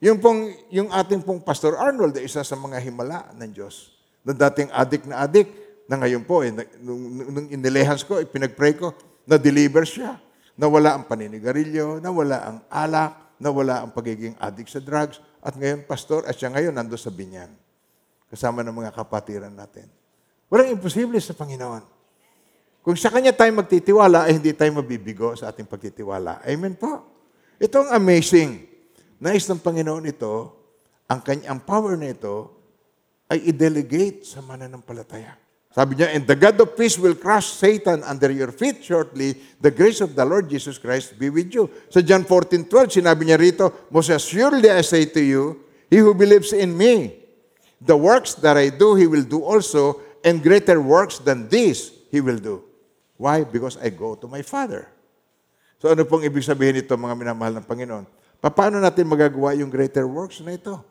Speaker 1: Yung, pong, yung ating pong Pastor Arnold ay isa sa mga himala ng Diyos. Na dating adik na adik, na ngayon po, eh, nung, nung inilehans ko, eh, pinag-pray ko, na-deliver siya. Nawala ang paninigarilyo, nawala ang alak, nawala ang pagiging adik sa drugs, at ngayon, Pastor, at siya ngayon nando sa binyan. Kasama ng mga kapatiran natin. Walang imposible sa Panginoon. Kung sa Kanya tayo magtitiwala, ay hindi tayo mabibigo sa ating pagtitiwala. Amen po. Ito ang amazing. Nais ng Panginoon ito, ang kanyang power na ito, ay i-delegate sa mananampalataya. Sabi niya, and the God of peace will crush Satan under your feet shortly. The grace of the Lord Jesus Christ be with you. Sa John 14:12, sinabi niya rito, Most assuredly I say to you, he who believes in me, the works that I do, he will do also, and greater works than these he will do. Why? Because I go to my Father. So ano pong ibig sabihin nito, mga minamahal ng Panginoon? Paano natin magagawa yung greater works na ito?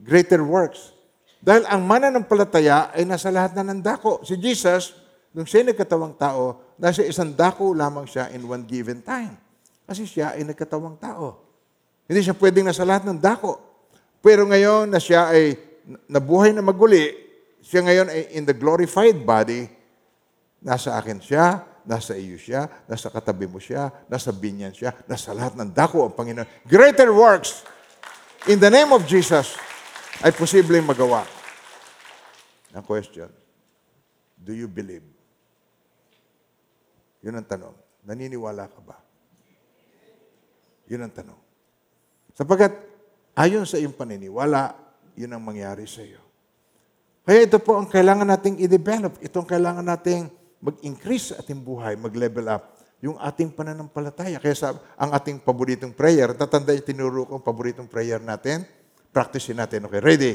Speaker 1: Greater works. Dahil ang mananampalataya ay nasa lahat na ng dako. Si Jesus, nung siya nagkatawang tao, nasa isang dako lamang siya in one given time. Kasi siya ay nagkatawang tao. Hindi siya pwedeng nasa lahat ng dako. Pero ngayon na siya ay nabuhay na maguli, siya ngayon ay in the glorified body, nasa akin siya, nasa iyo siya, nasa katabi mo siya, nasa binyan siya, nasa lahat ng dako ang Panginoon. Greater works in the name of Jesus ay posibleng magawa. Ang question, do you believe? Yun ang tanong. Naniniwala ka ba? Yun ang tanong. Sapagkat ayon sa iyong paniniwala, yun ang mangyari sa iyo. Kaya ito po ang kailangan nating i-develop. Ito ang kailangan nating mag-increase sa ating buhay, mag-level up yung ating pananampalataya. Kaya sa ang ating paboritong prayer, tatanda yung tinuro ko ang paboritong prayer natin. Practice natin. Okay, ready?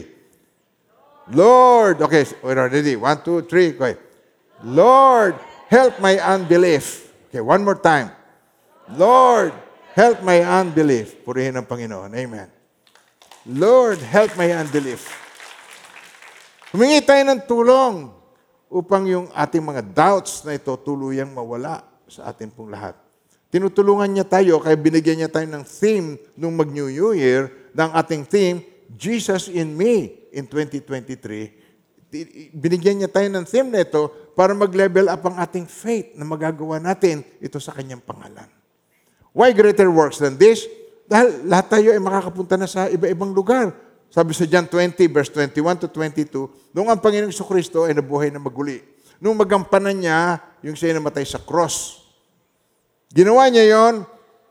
Speaker 1: Lord, okay, we're ready. One, two, three. Okay. Lord, help my unbelief. Okay, one more time. Lord, help my unbelief. Purihin ang Panginoon. Amen. Lord, help my unbelief. Humingi tayo ng tulong upang yung ating mga doubts na ito tuluyang mawala sa atin pong lahat. Tinutulungan niya tayo, kaya binigyan niya tayo ng theme nung mag-New Year, ng ating theme, Jesus in Me in 2023. Ti- Binigyan niya tayo ng theme na ito para mag-level up ang ating faith na magagawa natin ito sa kanyang pangalan. Why greater works than this? Dahil lahat tayo ay makakapunta na sa iba-ibang lugar. Sabi sa John 20, verse 21 to 22, noong ang Panginoong Kristo ay nabuhay na maguli. Nung magampanan niya, yung siya namatay sa cross. Ginawa niya yon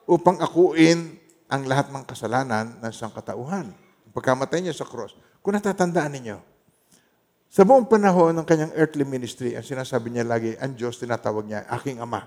Speaker 1: upang akuin ang lahat ng kasalanan ng sangkatauhan. Pagkamatay niya sa cross. Kung natatandaan ninyo, sa buong panahon ng kanyang earthly ministry, ang sinasabi niya lagi, ang Diyos tinatawag niya, aking Ama.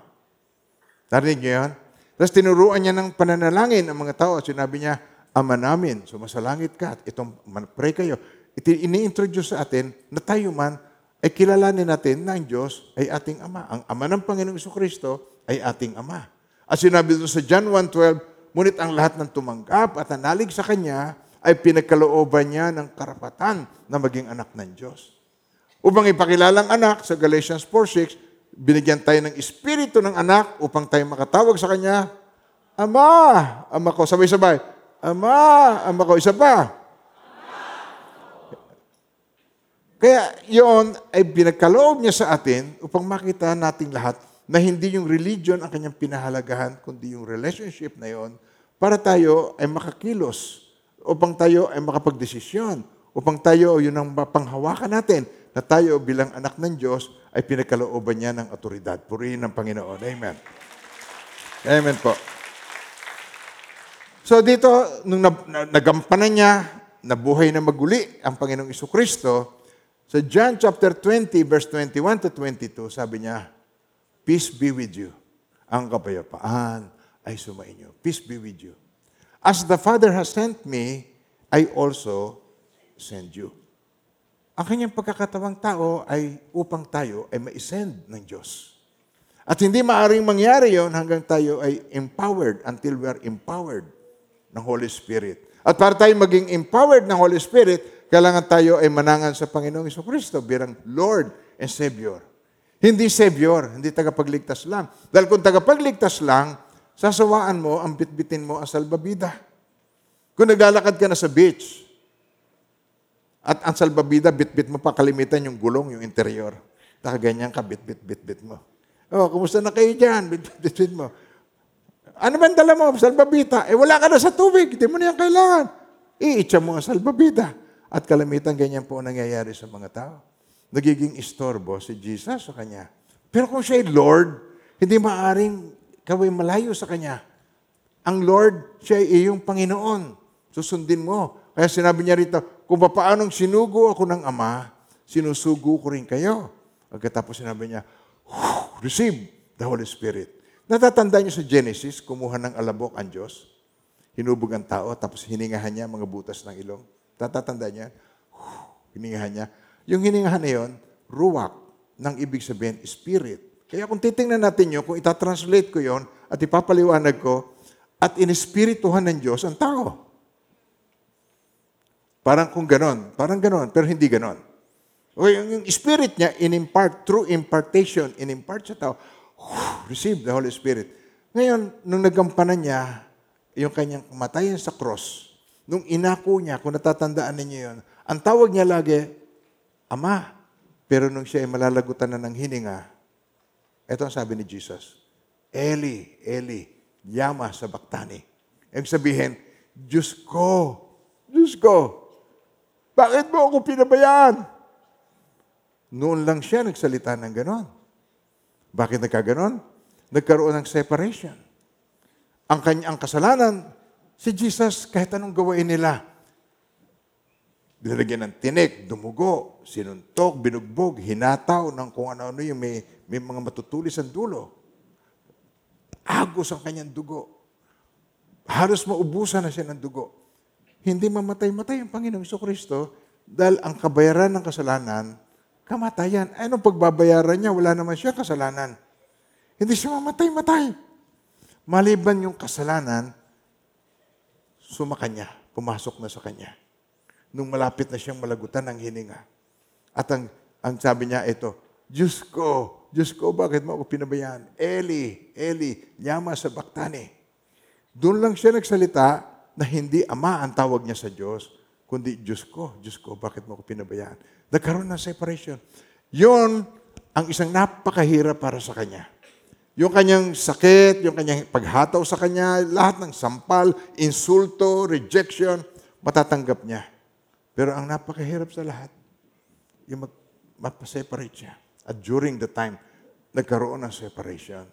Speaker 1: Narinig niyo yan? Tapos tinuruan niya ng pananalangin ang mga tao at sinabi niya, Ama namin, sumasalangit ka at itong pray kayo. Iti, ini-introduce sa atin na tayo man ay kilalanin natin na ang Diyos ay ating Ama. Ang Ama ng Panginoong Kristo ay ating Ama. At sinabi doon sa John 1.12, ngunit ang lahat ng tumanggap at nanalig sa Kanya ay pinagkalooban niya ng karapatan na maging anak ng Diyos. Upang ipakilalang anak, sa Galatians 4.6, binigyan tayo ng espiritu ng anak upang tayo makatawag sa Kanya, Ama, Ama ko, sabay-sabay, Ama, Ama ko, isa pa. Kaya yon ay pinagkaloob niya sa atin upang makita nating lahat na hindi yung religion ang kanyang pinahalagahan, kundi yung relationship na yon para tayo ay makakilos, upang tayo ay makapagdesisyon, upang tayo yun ang mapanghawakan natin na tayo bilang anak ng Diyos ay pinagkalooban niya ng otoridad. Purihin ng Panginoon. Amen. Amen po. So dito, nung nag- na- nagampanan niya, nabuhay na maguli ang Panginoong Iso Kristo, sa John chapter 20, verse 21 to 22, sabi niya, Peace be with you. Ang kapayapaan ay sumainyo. Peace be with you. As the Father has sent me, I also send you. Ang kanyang pagkakatawang tao ay upang tayo ay ma-send ng Diyos. At hindi maaring mangyari yon hanggang tayo ay empowered until we are empowered ng Holy Spirit. At para tayo maging empowered ng Holy Spirit, kailangan tayo ay manangan sa Panginoong Iso Kristo bilang Lord and Savior. Hindi Savior, hindi tagapagligtas lang. Dahil kung tagapagligtas lang, sasawaan mo, ang bitbitin mo ang salbabida. Kung naglalakad ka na sa beach, at ang salbabida, bitbit mo pa kalimitan yung gulong, yung interior. Nakaganyan ka, bit-bit-bit-bit mo. Oh, kumusta na kayo dyan? Bit-bit-bit mo. Ano ang dala mo? Salbabida. Eh, wala ka na sa tubig. Hindi mo na yan kailangan. Iitsa mo ang salbabida. At kalamitan ganyan po ang nangyayari sa mga tao. Nagiging istorbo si Jesus sa kanya. Pero kung siya ay Lord, hindi maaring kaway malayo sa kanya. Ang Lord, siya ay iyong Panginoon. Susundin mo. Kaya sinabi niya rito, kung paanong sinugo ako ng Ama, sinusugo ko rin kayo. Pagkatapos sinabi niya, receive the Holy Spirit. Natatanda niyo sa Genesis, kumuha ng alabok ang Diyos, hinubog ang tao, tapos hiningahan niya mga butas ng ilong. Tatatanda niya, hiningahan niya. Yung hiningahan na yun, ruwak, ng ibig sabihin, spirit. Kaya kung titingnan natin yun, kung itatranslate ko yon at ipapaliwanag ko, at inespirituhan ng Diyos ang tao. Parang kung ganon, parang ganon, pero hindi ganon. O yung, spirit niya, in-impart, through impartation, in-impart sa tao, receive the Holy Spirit. Ngayon, nung nagampanan niya, yung kanyang kamatayan sa cross, nung inako niya, kung natatandaan ninyo yun, ang tawag niya lagi, Ama. Pero nung siya ay malalagutan na ng hininga, ito ang sabi ni Jesus, Eli, Eli, yama sa baktani. Ibig sabihin, Diyos ko, Diyos ko, bakit mo ako pinabayaan? Noon lang siya nagsalita ng ganon. Bakit nagkaganon? Nagkaroon ng separation. Ang kanyang kasalanan, si Jesus, kahit anong gawain nila, Dinalagyan ng tinik, dumugo, sinuntok, binugbog, hinataw ng kung ano-ano yung may, may mga matutulis ang dulo. Agos ang kanyang dugo. Halos maubusan na siya ng dugo. Hindi mamatay-matay ang Panginoong Iso Kristo dahil ang kabayaran ng kasalanan, kamatayan. Ay, anong pagbabayaran niya? Wala naman siya kasalanan. Hindi siya mamatay-matay. Maliban yung kasalanan, sumakanya, pumasok na sa kanya nung malapit na siyang malagutan ng hininga. At ang, ang sabi niya ito, Diyos ko, Diyos ko, bakit mo ako pinabayaan? Eli, Eli, yama sa baktani. Doon lang siya nagsalita na hindi ama ang tawag niya sa Diyos, kundi Diyos ko, Diyos ko, bakit mo ako pinabayaan? Nagkaroon ng separation. Yun ang isang napakahirap para sa kanya. Yung kanyang sakit, yung kanyang paghataw sa kanya, lahat ng sampal, insulto, rejection, matatanggap niya. Pero ang napakahirap sa lahat, yung mag, mapaseparate siya. At during the time, nagkaroon ng separation.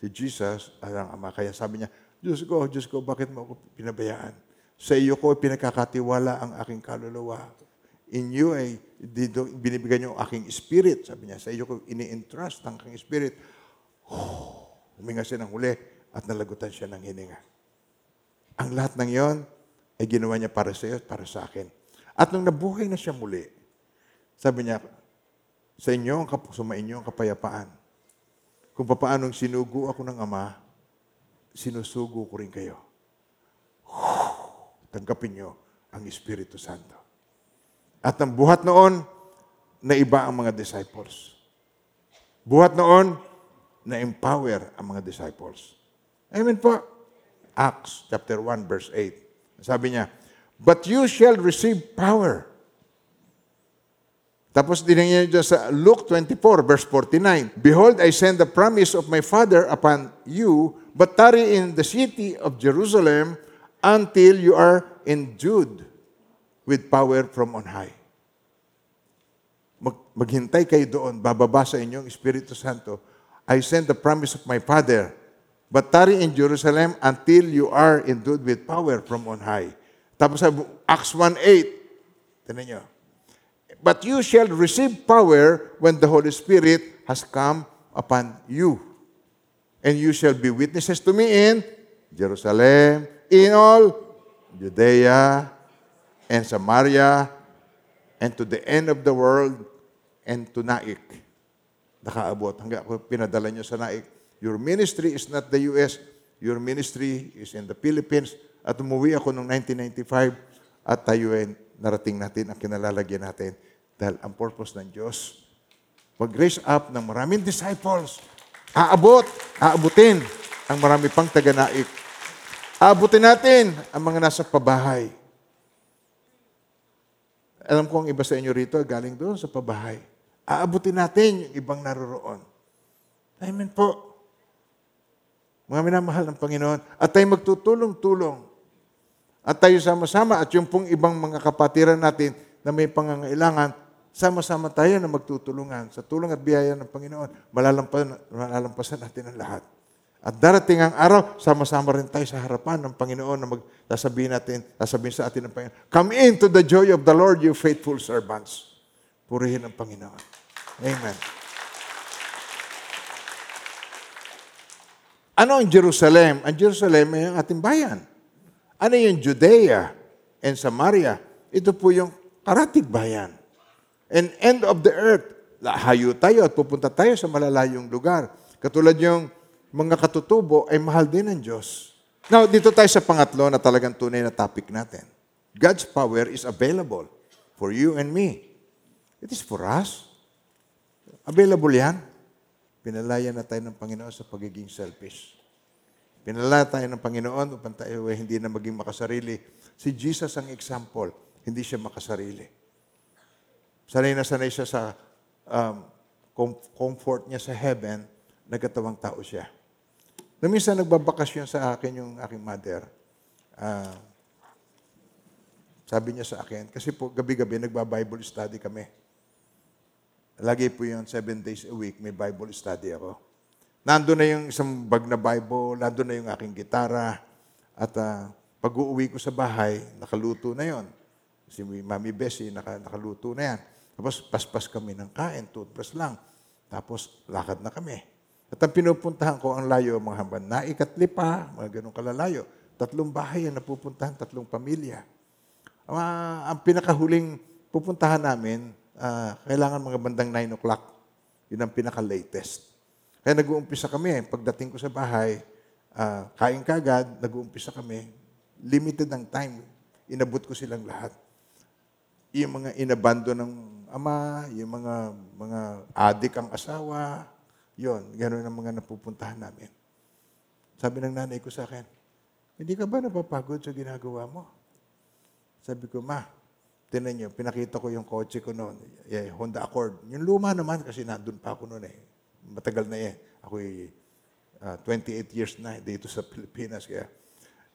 Speaker 1: Si Jesus, ang ama, kaya sabi niya, Diyos ko, Diyos ko, bakit mo ako pinabayaan? Sa iyo ko pinagkakatiwala ang aking kaluluwa. In you ay dito, binibigyan niyo aking spirit. Sabi niya, sa iyo ko ini-entrust ang aking spirit. Huminga siya ng huli at nalagutan siya ng hininga. Ang lahat ng yon ay ginawa niya para sa iyo at para sa akin. At nung nabuhay na siya muli, sabi niya, sa inyo kap- sumainyo ang kapayapaan. Kung paano sinugo ako ng Ama, sinusugo ko rin kayo. Tanggapin niyo ang Espiritu Santo. At ang buhat noon, na iba ang mga disciples. Buhat noon, na-empower ang mga disciples. Amen po. Acts chapter 1 verse 8. Sabi niya, But you shall receive power. Tapos dinangyan niya sa Luke 24 verse 49. Behold, I send the promise of my Father upon you, but tarry in the city of Jerusalem until you are endued with power from on high mag, maghintay kayo doon, bababa sa inyong Espiritu Santo. I send the promise of my Father, but tarry in Jerusalem until you are endued with power from on high. Tapos sa Acts 1.8, tinan nyo, But you shall receive power when the Holy Spirit has come upon you. And you shall be witnesses to me in Jerusalem, in all Judea and Samaria, and to the end of the world, and to Naik. Nakaabot. Hanggang ako pinadala nyo sa Naik. Your ministry is not the U.S. Your ministry is in the Philippines. At umuwi ako noong 1995 at tayo ay narating natin ang kinalalagyan natin. Dahil ang purpose ng Diyos, mag-raise up ng maraming disciples. Aabot, aabutin ang marami pang taga-naik. Aabutin natin ang mga nasa pabahay. Alam ko ang iba sa inyo rito galing doon sa pabahay. Aabutin natin yung ibang naroroon. Amen po. Mga minamahal ng Panginoon. At tayo magtutulong-tulong. At tayo sama-sama. At yung pong ibang mga kapatiran natin na may pangangailangan, sama-sama tayo na magtutulungan. Sa tulong at biyaya ng Panginoon, malalampasan, malalampasan natin ang lahat. At darating ang araw, sama-sama rin tayo sa harapan ng Panginoon na magsasabihin natin, sasabihin sa atin ng Panginoon, Come into the joy of the Lord, you faithful servants. Purihin ang Panginoon. Amen. Ano ang Jerusalem? Ang Jerusalem ay ang ating bayan. Ano yung Judea and Samaria? Ito po yung karatig bayan. And end of the earth. Lahayo tayo at pupunta tayo sa malalayong lugar. Katulad yung mga katutubo ay mahal din ng Diyos. Now, dito tayo sa pangatlo na talagang tunay na topic natin. God's power is available for you and me. It is for us. Available yan. Pinalaya na tayo ng Panginoon sa pagiging selfish. Pinalaya tayo ng Panginoon upang tayo ay hindi na maging makasarili. Si Jesus ang example. Hindi siya makasarili. Sanay na sanay siya sa um, com- comfort niya sa heaven, nagkatawang tao siya. Nung minsan nagbabakasyon sa akin yung aking mother, ah, sabi niya sa akin, kasi po gabi-gabi nagba-Bible study kami. Lagi po yun, seven days a week, may Bible study ako. Nandun na yung isang bag na Bible, nandun na yung aking gitara, at ah, pag uuwi ko sa bahay, nakaluto na yon. Si Mami Bessie, naka, nakaluto na yan. Tapos paspas kami ng kain, toothbrush lang. Tapos lakad na kami. At ang pinupuntahan ko, ang layo, mga hamban, naikatli pa, mga ganun kalalayo. Tatlong bahay ang napupuntahan, tatlong pamilya. Ah, ang pinakahuling pupuntahan namin, ah, kailangan mga bandang 9 o'clock. Yun ang pinaka-latest. Kaya nag-uumpisa kami. Pagdating ko sa bahay, ah, kain kagad, nag-uumpisa kami. Limited ang time. Inabot ko silang lahat. Yung mga inabando ng ama, yung mga mga adik ang asawa, yon, gano'n ang mga napupuntahan namin. Sabi ng nanay ko sa akin, hindi ka ba napapagod sa ginagawa mo? Sabi ko, ma, tinan niyo, pinakita ko yung kotse ko noon, eh, Honda Accord. Yung luma naman kasi nandun pa ako noon eh. Matagal na eh. Ako ah, 28 years na dito sa Pilipinas. Kaya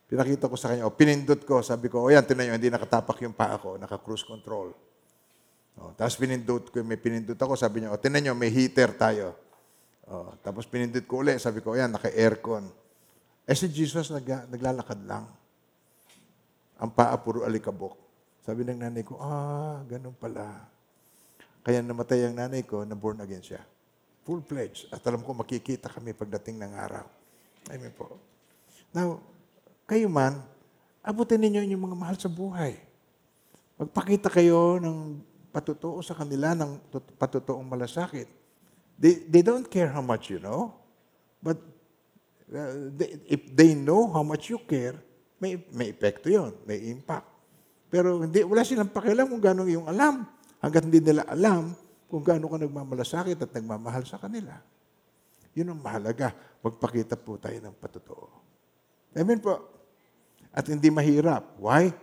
Speaker 1: pinakita ko sa kanya, o pinindot ko, sabi ko, o yan, tinan nyo, hindi nakatapak yung paa ko, naka-cruise control. O, tapos pinindot ko, may pinindot ako, sabi niya, o tinan nyo, may heater tayo. O, tapos pinindot ko ulit, sabi ko, o yan, naka-aircon. Eh si Jesus nag, naglalakad lang. Ang paa puro alikabok. Sabi ng nanay ko, ah, ganun pala. Kaya namatay ang nanay ko, na born again siya. Full-fledged. At alam ko, makikita kami pagdating ng araw. Amen po. Now, kayo man, abutin ninyo yung mga mahal sa buhay. Magpakita kayo ng patutuo sa kanila ng tut- patutuong malasakit. They, they don't care how much you know, but uh, they, if they know how much you care, may, may epekto yon, may impact. Pero hindi, wala silang pakialam kung gano'ng yung alam. Hanggat hindi nila alam kung gaano ka nagmamalasakit at nagmamahal sa kanila. Yun ang mahalaga. Magpakita po tayo ng patutuo. Amen po. At hindi mahirap. Why?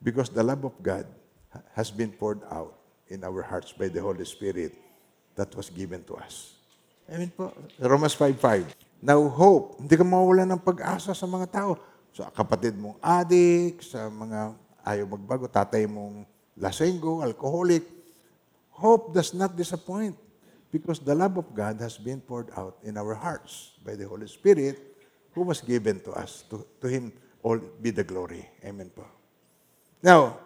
Speaker 1: Because the love of God ha- has been poured out in our hearts by the Holy Spirit that was given to us. Amen po. Romans 5.5. Now hope, hindi ka mawala ng pag-asa sa mga tao. Sa kapatid mong adik, sa mga ayaw magbago, tatay mong lasenggo, alcoholic. Hope does not disappoint because the love of God has been poured out in our hearts by the Holy Spirit who was given to us. To, to Him all be the glory. Amen po. Now,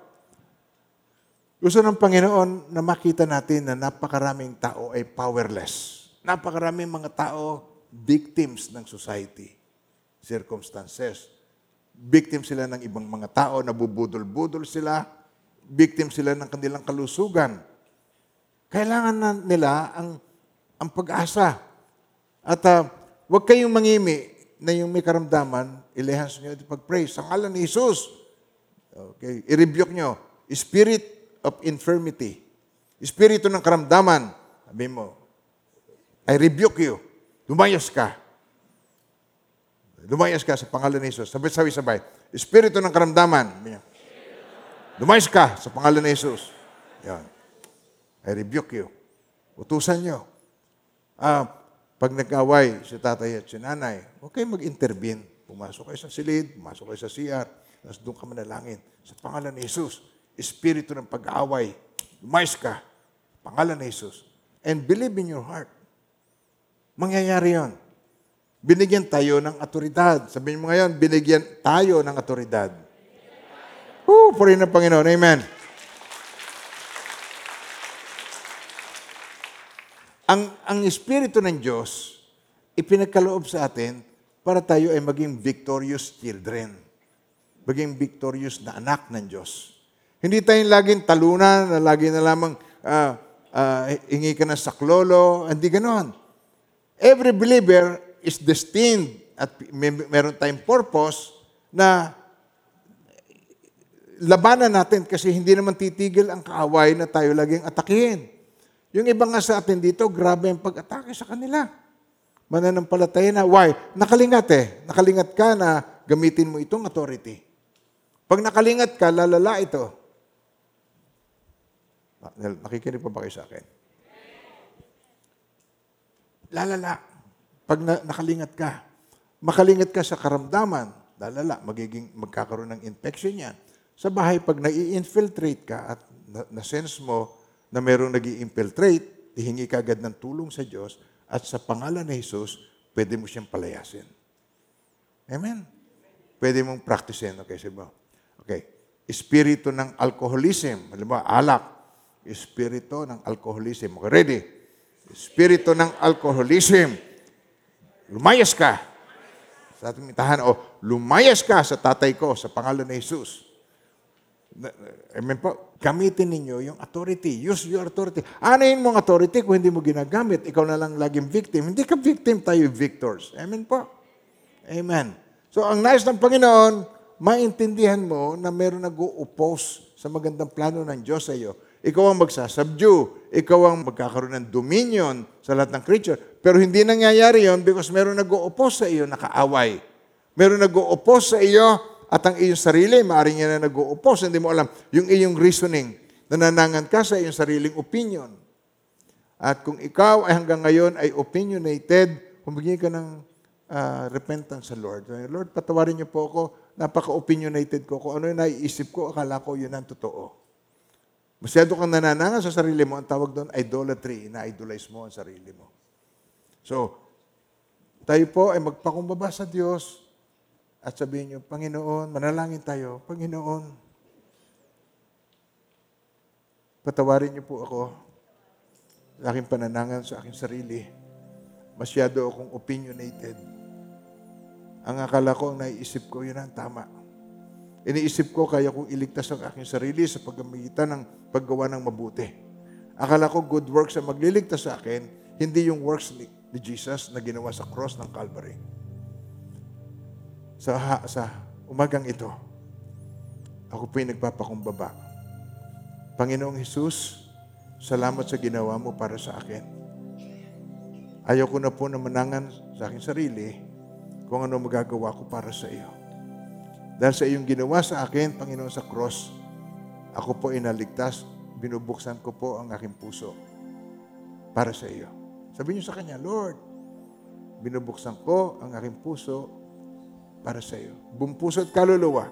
Speaker 1: gusto ng Panginoon na makita natin na napakaraming tao ay powerless. Napakaraming mga tao victims ng society, circumstances. Victim sila ng ibang mga tao, nabubudol-budol sila. Victim sila ng kanilang kalusugan. Kailangan na nila ang, ang pag-asa. At uh, huwag kayong mangimi na yung may karamdaman, ilehans nyo at pag-pray. Sa ngalan ni Jesus, Okay, i-rebuke nyo. Spirit of infirmity. Espiritu ng karamdaman. Sabi mo, I rebuke you. Lumayas ka. Lumayas ka sa pangalan ni Jesus. Sabi, sabi sabay, Espiritu ng karamdaman. Lumayas ka sa pangalan ni Jesus. Yan. I rebuke you. Utusan nyo. Ah, pag nag-away si tatay at si nanay, huwag kayong mag-intervene. Pumasok kayo sa silid, pumasok kayo sa CR, tapos doon ka manalangin. Sa pangalan ni Jesus, espiritu ng pag-aaway, lumayas ka. Pangalan ni Jesus. And believe in your heart. Mangyayari yon. Binigyan tayo ng atoridad. Sabihin mo ngayon, binigyan tayo ng atoridad. Woo! Purihin ng Panginoon. Amen. Ang, ang Espiritu ng Diyos, ipinagkaloob sa atin para tayo ay maging victorious children. Maging victorious na anak ng Diyos. Hindi tayong laging talunan, na lagi na lamang ah, ah, hingi ka ng saklolo. Hindi ganon. Every believer is destined at may, meron tayong purpose na labanan natin kasi hindi naman titigil ang kaaway na tayo laging atakihin. Yung iba nga sa atin dito, grabe ang pag-atake sa kanila. Mananampalataya na, why? Nakalingat eh. Nakalingat ka na gamitin mo itong authority. Pag nakalingat ka, lalala ito. Nakikinig pa ba kayo sa akin? Lalala. Pag na- nakalingat ka, makalingat ka sa karamdaman, lalala, magiging, magkakaroon ng infection yan. Sa bahay, pag nai-infiltrate ka at na- na-sense mo na mayroong nag infiltrate hihingi ka agad ng tulong sa Diyos at sa pangalan ni Jesus, pwede mo siyang palayasin. Amen? Pwede mong practicein. Okay, sige mo. Okay. Espiritu ng alcoholism. Halimbawa, alak. Espiritu ng alcoholism. Okay, ready? Espiritu ng alcoholism. Lumayas ka. Sa ating tahanan, o lumayas ka sa tatay ko sa pangalan ni Jesus. Na- Amen po. Gamitin ninyo yung authority. Use your authority. Anayin mo ang authority kung hindi mo ginagamit. Ikaw na lang laging victim. Hindi ka victim, tayo victors. Amen po. Amen. So, ang nais ng Panginoon, maintindihan mo na meron nag-oppose sa magandang plano ng Diyos sa iyo. Ikaw ang magsasubdue. Ikaw ang magkakaroon ng dominion sa lahat ng creature. Pero hindi nangyayari yon because meron nag-oppose sa iyo, nakaaway. Meron nag-oppose sa iyo at ang iyong sarili, maaaring yan na nag-oppose, hindi mo alam, yung iyong reasoning, nananangan ka sa iyong sariling opinion. At kung ikaw ay hanggang ngayon ay opinionated, humingi ka ng ah, repentance sa Lord. Lord, patawarin niyo po ako. Napaka-opinionated ko. Kung ano yung naiisip ko, akala ko yun ang totoo. Masyado kang nanananga sa sarili mo. Ang tawag doon, idolatry. Na-idolize mo ang sarili mo. So, tayo po ay magpakumbaba sa Diyos at sabihin niyo, Panginoon, manalangin tayo. Panginoon, patawarin niyo po ako sa aking pananangan sa aking sarili. Masyado akong opinionated. Ang akala ko, ang naiisip ko, yun ang tama. Iniisip ko, kaya kong iligtas ang aking sarili sa pagamitan ng paggawa ng mabuti. Akala ko, good works ang magliligtas sa akin, hindi yung works ni, ni Jesus na ginawa sa cross ng Calvary. Sa, ha- sa umagang ito, ako po yung nagpapakumbaba. Panginoong Jesus, salamat sa ginawa mo para sa akin. Ayaw ko na po na manangan sa aking sarili kung ano magagawa ko para sa iyo. Dahil sa iyong ginawa sa akin, Panginoon, sa cross, ako po inaligtas, binubuksan ko po ang aking puso para sa iyo. Sabi niyo sa Kanya, Lord, binubuksan ko ang aking puso para sa iyo. Buong puso at kaluluwa,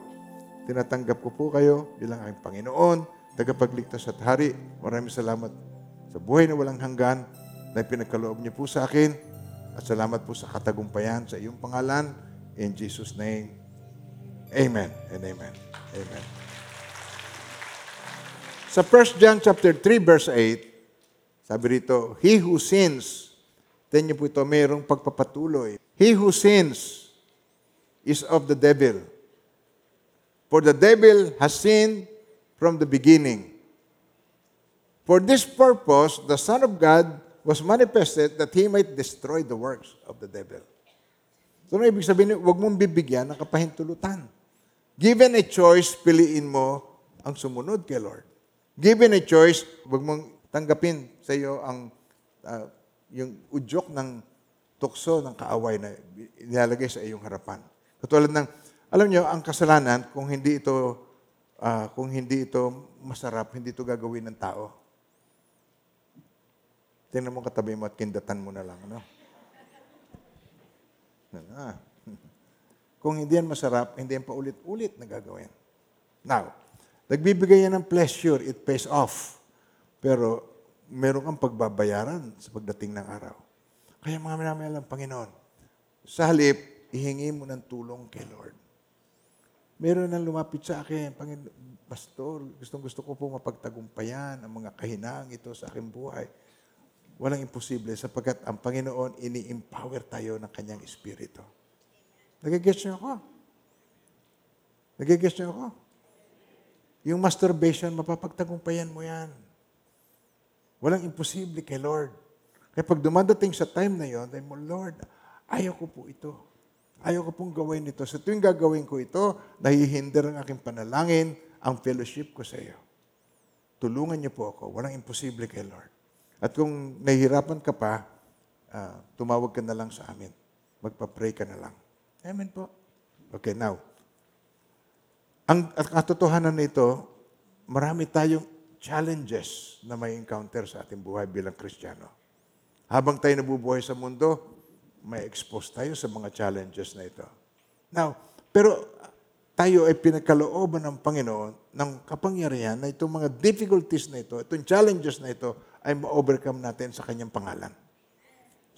Speaker 1: tinatanggap ko po kayo bilang aking Panginoon, tagapagligtas at hari. Maraming salamat sa buhay na walang hanggan na pinagkaloob niyo po sa akin at salamat po sa katagumpayan sa iyong pangalan. In Jesus' name, Amen and Amen. Amen. Sa 1 John chapter 3 verse 8, sabi rito, He who sins, tingnan niyo po ito, mayroong pagpapatuloy. He who sins is of the devil. For the devil has sinned from the beginning. For this purpose, the Son of God was manifested that He might destroy the works of the devil. So, ano ibig sabihin, huwag mong bibigyan ng kapahintulutan. Given a choice, piliin mo ang sumunod kay Lord. Given a choice, huwag mong tanggapin sa iyo ang ah, yung udyok ng tukso ng kaaway na nilalagay sa iyong harapan. Katulad ng, alam niyo, ang kasalanan, kung hindi ito, ah, kung hindi ito masarap, hindi ito gagawin ng tao. Tingnan mo katabi mo at kindatan mo na lang. Ano? Ah. Kung hindi yan masarap, hindi yan paulit-ulit na gagawin. Now, nagbibigay yan ng pleasure, it pays off. Pero meron kang pagbabayaran sa pagdating ng araw. Kaya mga minamahal ng Panginoon, sa halip, ihingi mo ng tulong kay Lord. Meron nang lumapit sa akin, Panginoon, Pastor, gustong gusto ko po mapagtagumpayan ang mga kahinaang ito sa aking buhay. Walang imposible sapagkat ang Panginoon ini-empower tayo ng kanyang Espiritu. Nagigets niyo ako? Nagigets niyo ako? Yung masturbation, mapapagtagumpayan mo yan. Walang imposible kay Lord. Kaya pag dumadating sa time na yon, mo, Lord, ayaw ko po ito. Ayaw ko pong gawin ito. Sa tuwing gagawin ko ito, nahihinder ang aking panalangin, ang fellowship ko sa iyo. Tulungan niyo po ako. Walang imposible kay Lord. At kung nahihirapan ka pa, ah, tumawag ka na lang sa amin. Magpa-pray ka na lang. Amen po. Okay, now. Ang at katotohanan nito, marami tayong challenges na may encounter sa ating buhay bilang Kristiyano. Habang tayo nabubuhay sa mundo, may expose tayo sa mga challenges na ito. Now, pero tayo ay pinagkalooban ng Panginoon ng kapangyarihan na itong mga difficulties na ito, itong challenges na ito, ay ma-overcome natin sa kanyang pangalan.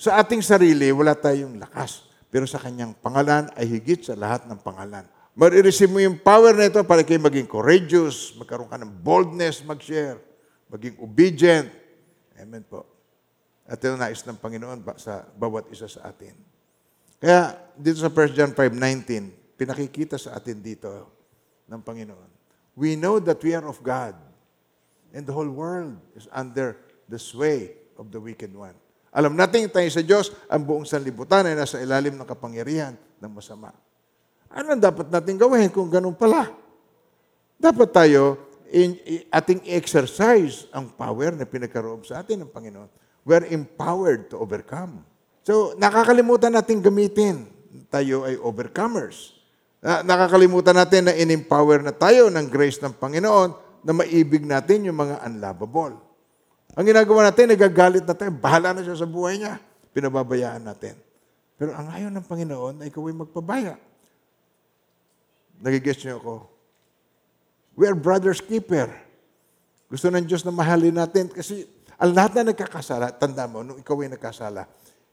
Speaker 1: Sa ating sarili, wala tayong lakas. Pero sa kanyang pangalan ay higit sa lahat ng pangalan. Marireceive mo yung power na ito para kayo maging courageous, magkaroon ka ng boldness, mag-share, maging obedient. Amen po. At ito nais ng Panginoon sa bawat isa sa atin. Kaya dito sa 1 John 5.19, pinakikita sa atin dito ng Panginoon. We know that we are of God and the whole world is under the sway of the wicked one. Alam natin tayo sa Diyos, ang buong sanlibutan ay nasa ilalim ng kapangyarihan ng masama. Ano dapat natin gawin kung ganun pala? Dapat tayo in, i- ating exercise ang power na pinagkaroob sa atin ng Panginoon. We're empowered to overcome. So, nakakalimutan natin gamitin. Tayo ay overcomers. Na, nakakalimutan natin na in-empower na tayo ng grace ng Panginoon na maibig natin yung mga unlovable. Ang ginagawa natin, nagagalit na tayo. Bahala na siya sa buhay niya. Pinababayaan natin. Pero ang ayaw ng Panginoon ay ikaw ay magpabaya. Nagigets niyo ako? We are brother's keeper. Gusto ng Diyos na mahalin natin kasi ang lahat na nagkakasala, tanda mo, nung ikaw ay nagkasala,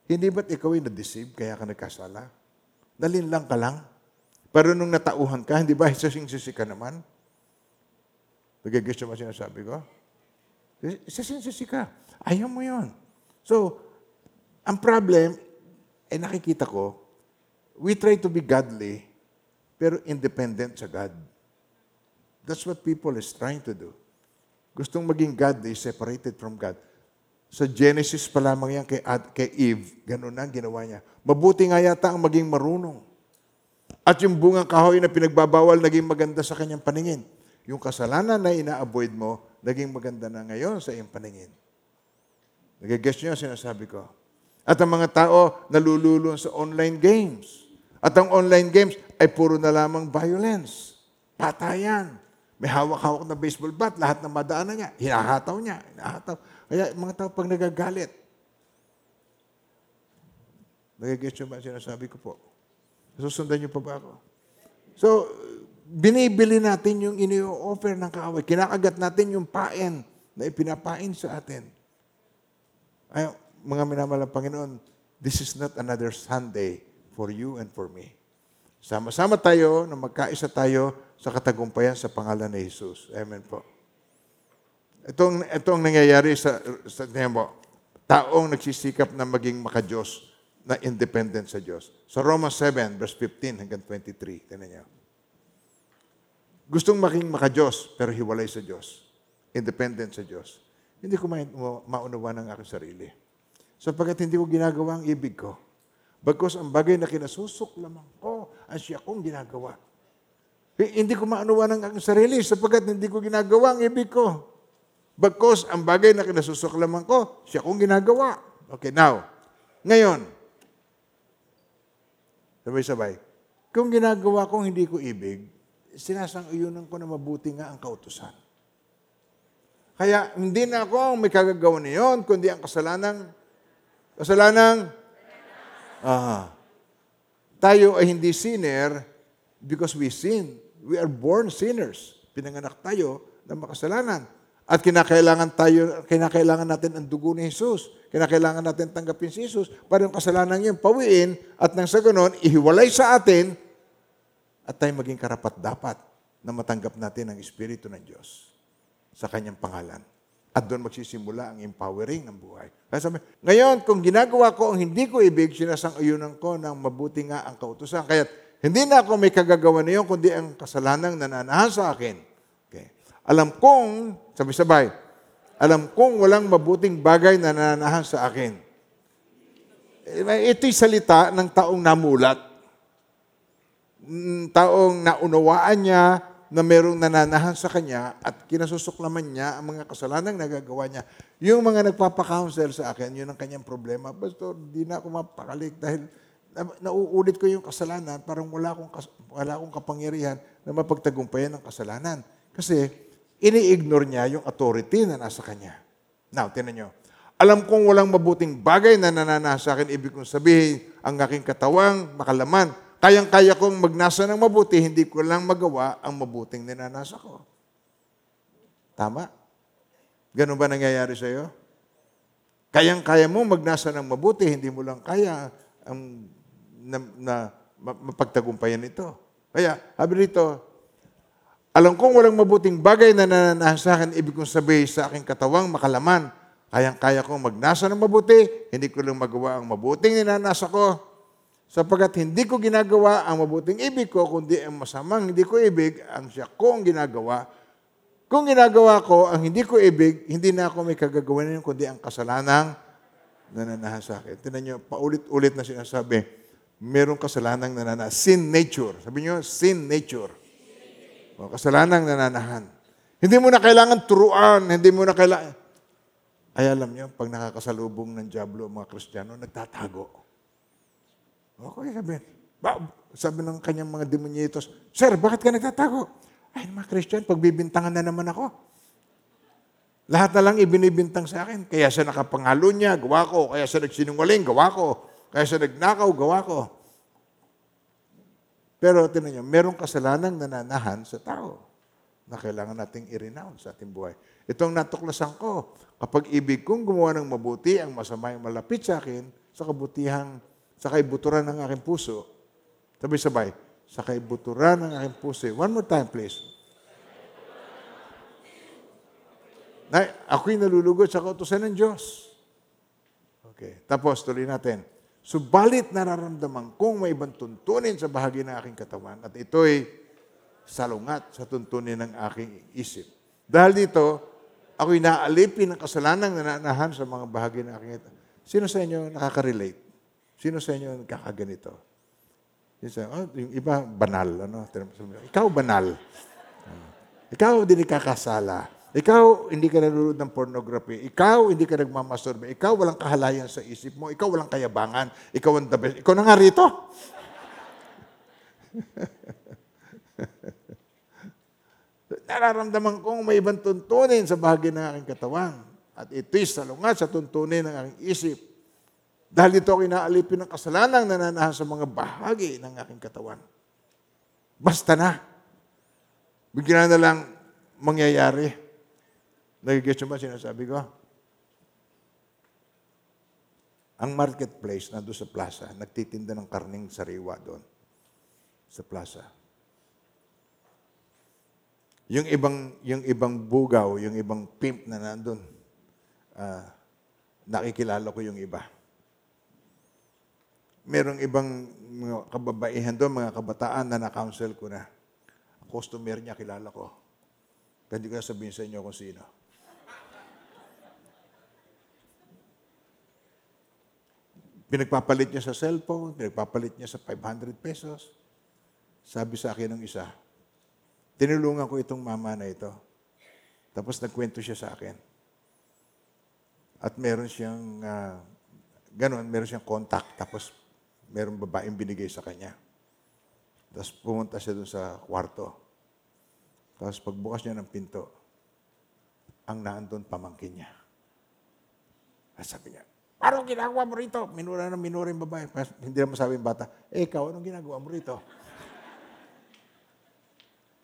Speaker 1: hindi ba't ikaw ay na-deceive kaya ka nagkasala? Dalin lang ka lang. Pero nung natauhan ka, hindi ba sasing-sisi ka naman? Niyo ba sinasabi ko? Sasing-sisi ka. Ayaw mo yon. So, ang problem, eh nakikita ko, we try to be godly, pero independent sa God. That's what people is trying to do. Gustong maging godly, separated from God. Sa Genesis pa lamang yan kay, Ad, kay Eve, ganun na ginawa niya. Mabuti nga yata ang maging marunong. At yung bungang kahoy na pinagbabawal, naging maganda sa kanyang paningin. Yung kasalanan na ina-avoid mo, naging maganda na ngayon sa iyong paningin. Nagigess niyo sinasabi ko. At ang mga tao nalululong sa online games. At ang online games ay puro na lamang violence. Patayan. May hawak-hawak na baseball bat, lahat ng madaanan niya, hinahataw niya, hinahataw. Kaya mga tao pag nagagalit, nagigets niyo ba sinasabi ko po? Susundan niyo pa ba ako? So, binibili natin yung ini-offer ng kaaway. Kinakagat natin yung pain na ipinapain sa atin. Ay, mga minamalang Panginoon, this is not another Sunday for you and for me. Sama-sama tayo na magkaisa tayo sa katagumpayan sa pangalan ni Jesus. Amen po. Itong, itong nangyayari sa, sa mo, taong nagsisikap na maging makajos na independent sa Diyos. Sa Romans 7, verse 15 hanggang 23. Tinan niyo. Gustong maging makajos, pero hiwalay sa Diyos. Independent sa Diyos. Hindi ko ma- maunawa ng aking sarili. Sapagkat hindi ko ginagawa ang ibig ko. Bagkos ang bagay na kinasusok lamang ko, ang siya kong ginagawa. Eh, Hindi ko maanuwa ng aking sarili sapagkat hindi ko ginagawa ang ibig ko. Bagkos ang bagay na kinasusok lamang ko, siya kong ginagawa. Okay, now, ngayon, sabay-sabay, kung ginagawa kong hindi ko ibig, sinasang-uyunan ko na mabuti nga ang kautusan. Kaya hindi na ako ang may kagagawa niyon, kundi ang kasalanan, kasalanan, ah, tayo ay hindi sinner because we sin. We are born sinners. Pinanganak tayo ng makasalanan. At kinakailangan tayo, kinakailangan natin ang dugo ni Jesus. Kinakailangan natin tanggapin si Jesus para yung kasalanan yun pawiin at nang sa ganon, ihiwalay sa atin at tayo maging karapat dapat na matanggap natin ang Espiritu ng Diyos sa kanyang pangalan. At doon magsisimula ang empowering ng buhay. Sabi, ngayon, kung ginagawa ko ang hindi ko ibig, sinasang-ayunan ko ng mabuti nga ang kautusan. Kaya hindi na ako may kagagawa na yun, kundi ang kasalanang nananahan sa akin. Okay. Alam kong, sabi-sabay, alam kong walang mabuting bagay na nananahan sa akin. Eh, Ito'y salita ng taong namulat. Mm, taong naunawaan niya na merong nananahan sa kanya at kinasusuklaman niya ang mga kasalanang nagagawa niya. Yung mga nagpapa-counsel sa akin, yun ang kanyang problema. Pastor, di na ako mapakalik dahil na- nauulit ko yung kasalanan, parang wala akong, kas- wala akong kapangyarihan na mapagtagumpayan ng kasalanan. Kasi ini-ignore niya yung authority na nasa kanya. Now, tinan nyo. Alam kong walang mabuting bagay na nananasa sa akin, ibig kong sabihin, ang aking katawang makalaman. Kayang-kaya kong magnasa ng mabuti, hindi ko lang magawa ang mabuting ninanasa ko. Tama? Ganun ba nangyayari sa iyo? Kayang-kaya mo magnasa ng mabuti, hindi mo lang kaya ang na, na ma- mapagtagumpayan ito. Kaya, sabi rito, alam kong walang mabuting bagay na nananahan sa akin, ibig kong sabihin sa aking katawang makalaman. Kayang-kaya kong magnasa ng mabuti, hindi ko lang magawa ang mabuting ninanasa ko. Sapagkat hindi ko ginagawa ang mabuting ibig ko, kundi ang masamang hindi ko ibig, ang siya ko ang ginagawa. Kung ginagawa ko ang hindi ko ibig, hindi na ako may kagagawa niyon, kundi ang kasalanang nananahan sa akin. Tinan niyo, paulit-ulit na sinasabi, merong kasalanang nananahan. Sin nature. Sabi niyo, sin nature. O, kasalanang nananahan. Hindi mo na kailangan turuan, hindi mo na kailangan... Ay, alam niyo, pag nakakasalubong ng Diablo ang mga Kristiyano, nagtatago. Okay, sabi. Ba, sabi ng kanyang mga demonyitos, Sir, bakit ka nagtatago? Ay, mga Christian, pagbibintangan na naman ako. Lahat na lang ibinibintang sa akin. Kaya siya nakapangalo niya, gawa ko. Kaya siya nagsinungaling, gawa ko. Kaya sa nagnakaw, gawa ko. Pero tinan niyo, merong kasalanang nananahan sa tao na kailangan nating i-renounce sa ating buhay. Itong natuklasan ko, kapag ibig kong gumawa ng mabuti, ang masama yung malapit sa akin, sa kabutihang, sa kaibuturan ng aking puso, sabay-sabay, sa kaibuturan ng aking puso. One more time, please. Na, ako'y nalulugod sa kautusan ng Diyos. Okay. Tapos, tuloy natin. Subalit nararamdaman kong may ibang tuntunin sa bahagi ng aking katawan at ito'y salungat sa tuntunin ng aking isip. Dahil dito, ako'y naaalipin ng kasalanang nananahan sa mga bahagi ng aking ito. Sino sa inyo nakaka-relate? Sino sa inyo nakakaganito? Yung, sa, oh, yung iba, banal. Ano? Ikaw, banal. Ah. Ikaw, hindi kakasala. Ikaw, hindi ka nanonood ng pornography. Ikaw, hindi ka nagmamasturbe. Ikaw, walang kahalayan sa isip mo. Ikaw, walang kayabangan. Ikaw ang the best. Ikaw na nga rito. Nararamdaman kong may ibang tuntunin sa bahagi ng aking katawan. At ito'y salungat sa tuntunin ng aking isip. Dahil dito ako inaalipin ng kasalanang nananahan sa mga bahagi ng aking katawan. Basta na. Bigyan na lang mangyayari. Nagigets ba sinasabi ko? Ang marketplace na doon sa plaza, nagtitinda ng karning sariwa doon sa plaza. Yung ibang yung ibang bugaw, yung ibang pimp na nandun, ah, nakikilala ko yung iba. Merong ibang mga kababaihan doon, mga kabataan na na-counsel ko na. Customer niya, kilala ko. Hindi ko na sabihin sa inyo kung sino. Pinagpapalit niya sa cellphone, pinagpapalit niya sa 500 pesos. Sabi sa akin ng isa, tinulungan ko itong mama na ito. Tapos nagkwento siya sa akin. At meron siyang, uh, ganun, meron siyang contact. Tapos meron babaeng binigay sa kanya. Tapos pumunta siya doon sa kwarto. Tapos pagbukas niya ng pinto, ang naandun pamangkin niya. At sabi niya, Parang ginagawa mo rito? Minura na minura yung babae. Mas, hindi naman sabi yung bata, eh, ikaw, anong ginagawa mo rito?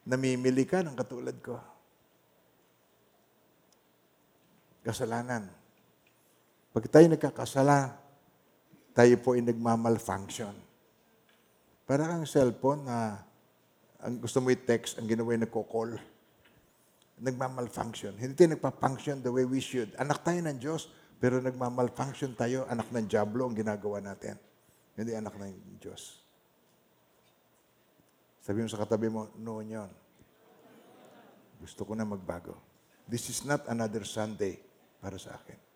Speaker 1: Namimili ka ng katulad ko. Kasalanan. Pag tayo nagkakasala, tayo po ay nagmamalfunction. Para kang cellphone na ang gusto mo i-text, ang ginawa ay nagko-call. Nagmamalfunction. Hindi tayo nagpa-function the way we should. Anak tayo ng Diyos pero nagmamalfunction tayo, anak ng Diablo ang ginagawa natin. Hindi anak ng Diyos. Sabi mo sa katabi mo, noon yon. Gusto ko na magbago. This is not another Sunday para sa akin.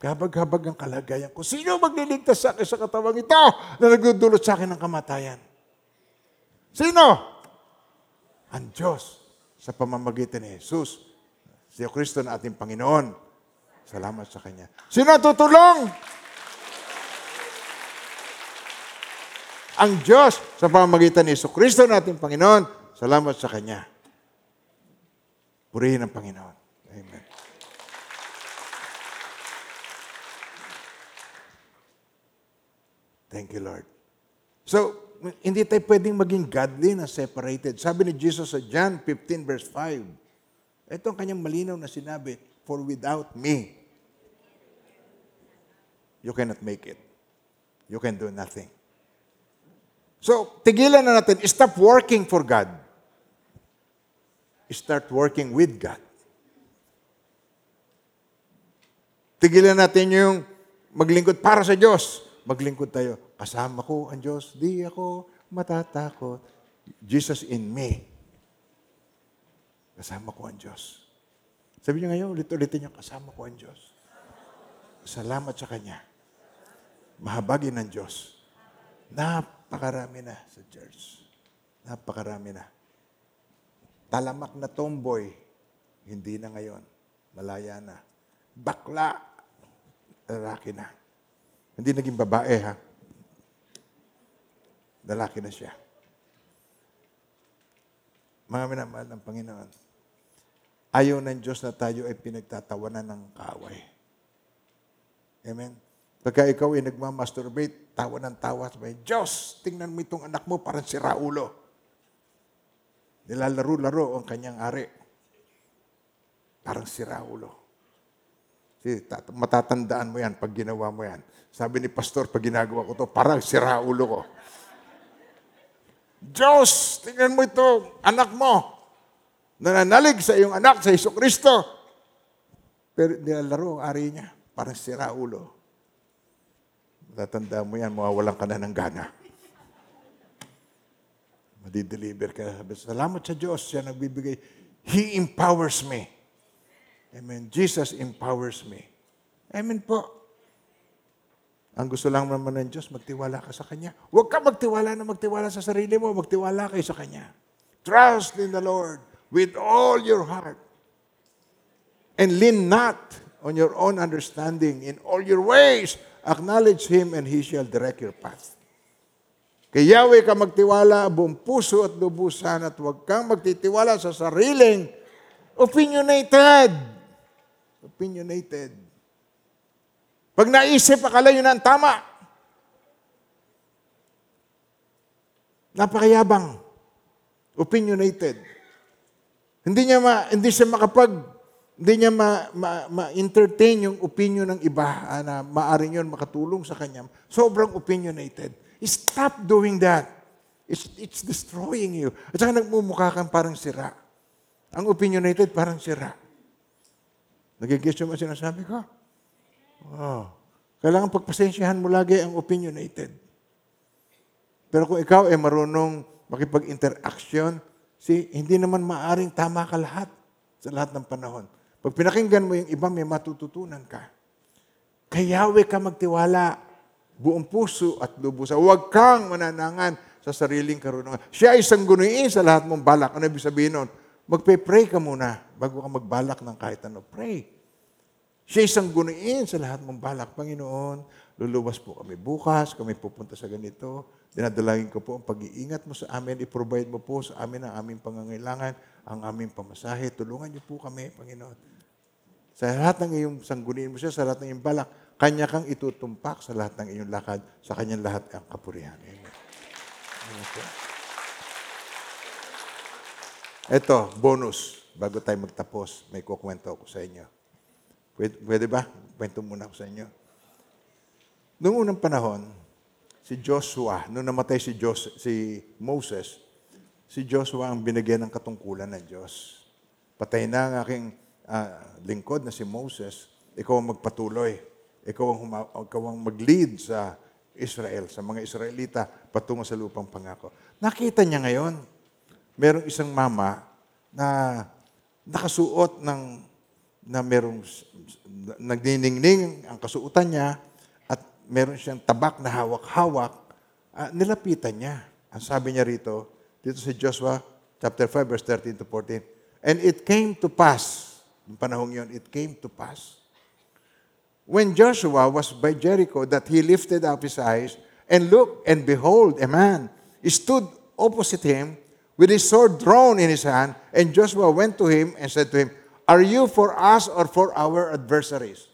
Speaker 1: Kabag-habag ang kalagayan ko. Sino magliligtas sa akin sa katawang ito na nagdudulot sa akin ng kamatayan? Sino? Ang Diyos sa pamamagitan ni Jesus. Si Kristo na ating Panginoon Salamat sa Kanya. Sino tutulong? Ang Diyos sa pamamagitan ni Kristo nating Panginoon. Salamat sa Kanya. Purihin ang Panginoon. Amen. Thank you, Lord. So, hindi tayo pwedeng maging godly na separated. Sabi ni Jesus sa John 15 verse 5, ito ang kanyang malinaw na sinabi, For without me, you cannot make it. You can do nothing. So, tigilan na natin. Stop working for God. Start working with God. Tigilan natin yung maglingkod para sa Diyos. Maglingkod tayo. Kasama ko ang Diyos. Di ako matatakot. Jesus in me. Kasama ko ang Diyos. Sabi niya ngayon, ulit-ulitin niya, kasama ko ang Diyos. Salamat sa Kanya mahabagin ng Diyos. Napakarami na sa church. Napakarami na. Talamak na tomboy, hindi na ngayon. Malaya na. Bakla, lalaki na. Hindi naging babae, ha? Lalaki na siya. Mga minamahal ng Panginoon, ayaw ng Diyos na tayo ay pinagtatawanan ng kaway. Amen? Pagka ikaw ay nagmamasturbate, tawa ng tawa, sabi, Diyos, tingnan mo itong anak mo, parang si Raulo. Nilalaro-laro ang kanyang ari. Parang si Raulo. Matatandaan mo yan pag ginawa mo yan. Sabi ni Pastor, pag ginagawa ko to, parang si Raulo ko. Diyos, tingnan mo ito, anak mo. Nananalig sa iyong anak, sa Iso Kristo. Pero nilalaro ang ari niya, parang si Raulo. Matatanda mo yan, mawawalan ka na ng gana. Madideliver ka. Salamat sa Diyos, siya nagbibigay. He empowers me. Amen. Jesus empowers me. Amen po. Ang gusto lang naman ng Diyos, magtiwala ka sa Kanya. Huwag ka magtiwala na magtiwala sa sarili mo, magtiwala kayo sa Kanya. Trust in the Lord with all your heart. And lean not on your own understanding. In all your ways, acknowledge Him and He shall direct your path. Kay Yahweh ka magtiwala, buong puso at lubusan at huwag kang magtitiwala sa sariling opinionated. Opinionated. Pag naisip, akala yun ang tama. Napakayabang. Opinionated. Hindi niya ma, hindi siya makapag hindi niya ma, ma, ma-entertain yung opinion ng iba ah, na maaring yun makatulong sa kanya. Sobrang opinionated. Stop doing that. It's, it's destroying you. At saka nagmumukha kang parang sira. Ang opinionated parang sira. Nagigis ang sinasabi ko? Oh. Kailangan pagpasensyahan mo lagi ang opinionated. Pero kung ikaw ay marunong makipag-interaction, see, hindi naman maaring tama ka lahat sa lahat ng panahon. Pag pinakinggan mo yung iba, may matututunan ka. Kaya Yahweh ka magtiwala, buong puso at lubusan. Huwag kang mananangan sa sariling karunungan. Siya ay sanggunuin sa lahat mong balak. Ano ibig sabihin nun? Magpe-pray ka muna bago ka magbalak ng kahit ano. Pray. Siya isang gunuin sa lahat mong balak. Panginoon, luluwas po kami bukas, kami pupunta sa ganito. Dinadalangin ko po ang pag-iingat mo sa amin. I-provide mo po sa amin ang aming pangangailangan, ang aming pamasahe. Tulungan niyo po kami, Panginoon. Sa lahat ng iyong sangguniin mo siya, sa lahat ng iyong balak, kanya kang itutumpak sa lahat ng iyong lakad, sa kanyang lahat ang kapurihan. Amen. Amen. Ito, bonus. Bago tayo magtapos, may kukwento ako sa inyo. Pwede, pwede ba? Kwento muna ako sa inyo. Noong unang panahon, si Joshua, nung namatay si, Jos, si Moses, si Joshua ang binigyan ng katungkulan ng Diyos. Patay na ang aking ah, lingkod na si Moses, ikaw ang magpatuloy. Ikaw ang, huma- ikaw ang mag-lead sa Israel, sa mga Israelita, patungo sa lupang pangako. Nakita niya ngayon, merong isang mama na nakasuot ng na merong nagniningning ang kasuotan niya at meron siyang tabak na hawak-hawak, ah, nilapitan niya. Ang sabi niya rito, dito sa Joshua chapter 5 verse 13 to 14, And it came to pass, yung panahong yun, it came to pass, when Joshua was by Jericho that he lifted up his eyes and looked, and behold, a man stood opposite him with his sword drawn in his hand. And Joshua went to him and said to him, Are you for us or for our adversaries?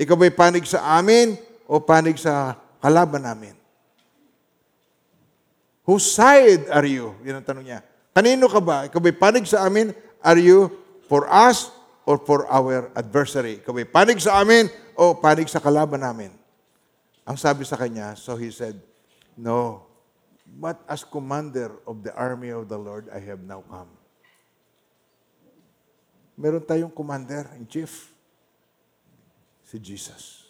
Speaker 1: Ikaw ba'y panig sa amin o panig sa kalaban namin? Whose side are you? Yan ang tanong niya. Kanino ka ba? Ikaw ba'y panig sa amin? Are you for us or for our adversary? Ikaw ba'y panig sa amin o panig sa kalaban namin? Ang sabi sa kanya, so he said, No, but as commander of the army of the Lord, I have now come. Meron tayong commander in chief, si Jesus.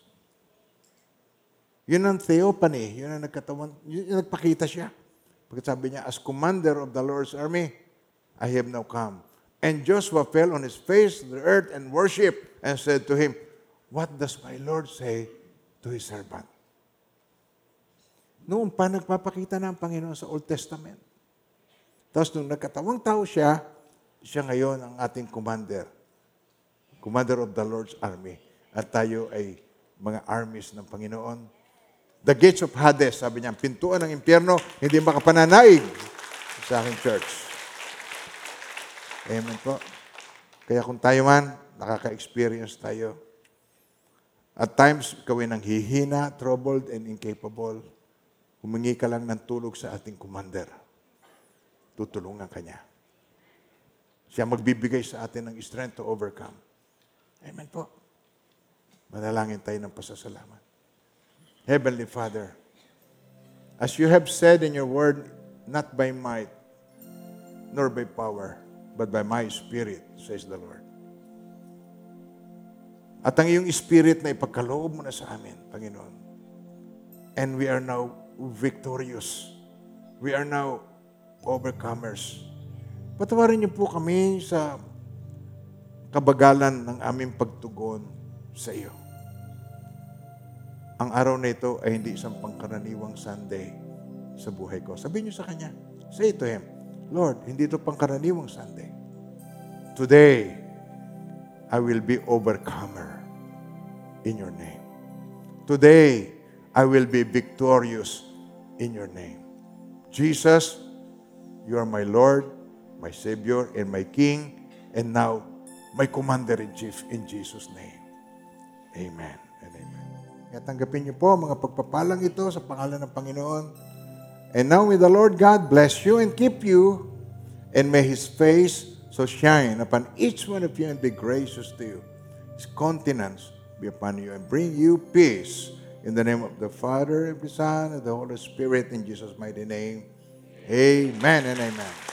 Speaker 1: Yun ang theophany, yun ang nagkatawan, yun ang nagpakita siya. Pagkat sabi niya, as commander of the Lord's army, I have now come. And Joshua fell on his face to the earth and worshiped and said to him, What does my Lord say to his servant? Noon pa nagpapakita na ang Panginoon sa Old Testament. Tapos nung nagkatawang tao siya, siya ngayon ang ating commander. Commander of the Lord's army. At tayo ay mga armies ng Panginoon. The gates of Hades, sabi niya, pintuan ng impyerno, hindi makapananaig sa aking church. Amen po. Kaya kung tayo man, nakaka-experience tayo. At times, ikaw ay nanghihina, troubled, and incapable. Humingi ka lang ng tulog sa ating commander. Tutulungan ka niya. Siya magbibigay sa atin ng strength to overcome. Amen po. Manalangin tayo ng pasasalamat. Heavenly Father, as you have said in your word, not by might, nor by power, but by my spirit, says the Lord. At ang iyong spirit na ipagkaloob mo na sa amin, Panginoon. And we are now victorious. We are now overcomers. Patawarin niyo po kami sa kabagalan ng aming pagtugon sa iyo. Ang araw na ito ay hindi isang pangkaraniwang Sunday sa buhay ko. Sabihin niyo sa Kanya, say to Him, Lord, hindi ito pangkaraniwang Sunday. Today, I will be overcomer in your name. Today, I will be victorious in your name. Jesus, you are my Lord, my Savior, and my King, and now my Commander-in-Chief in Jesus' name. Amen and amen. Kaya tanggapin niyo po mga pagpapalang ito sa pangalan ng Panginoon. And now may the Lord God bless you and keep you, and may His face so shine upon each one of you and be gracious to you. His countenance be upon you and bring you peace. In the name of the Father, and the Son, and the Holy Spirit, in Jesus' mighty name. Amen and amen.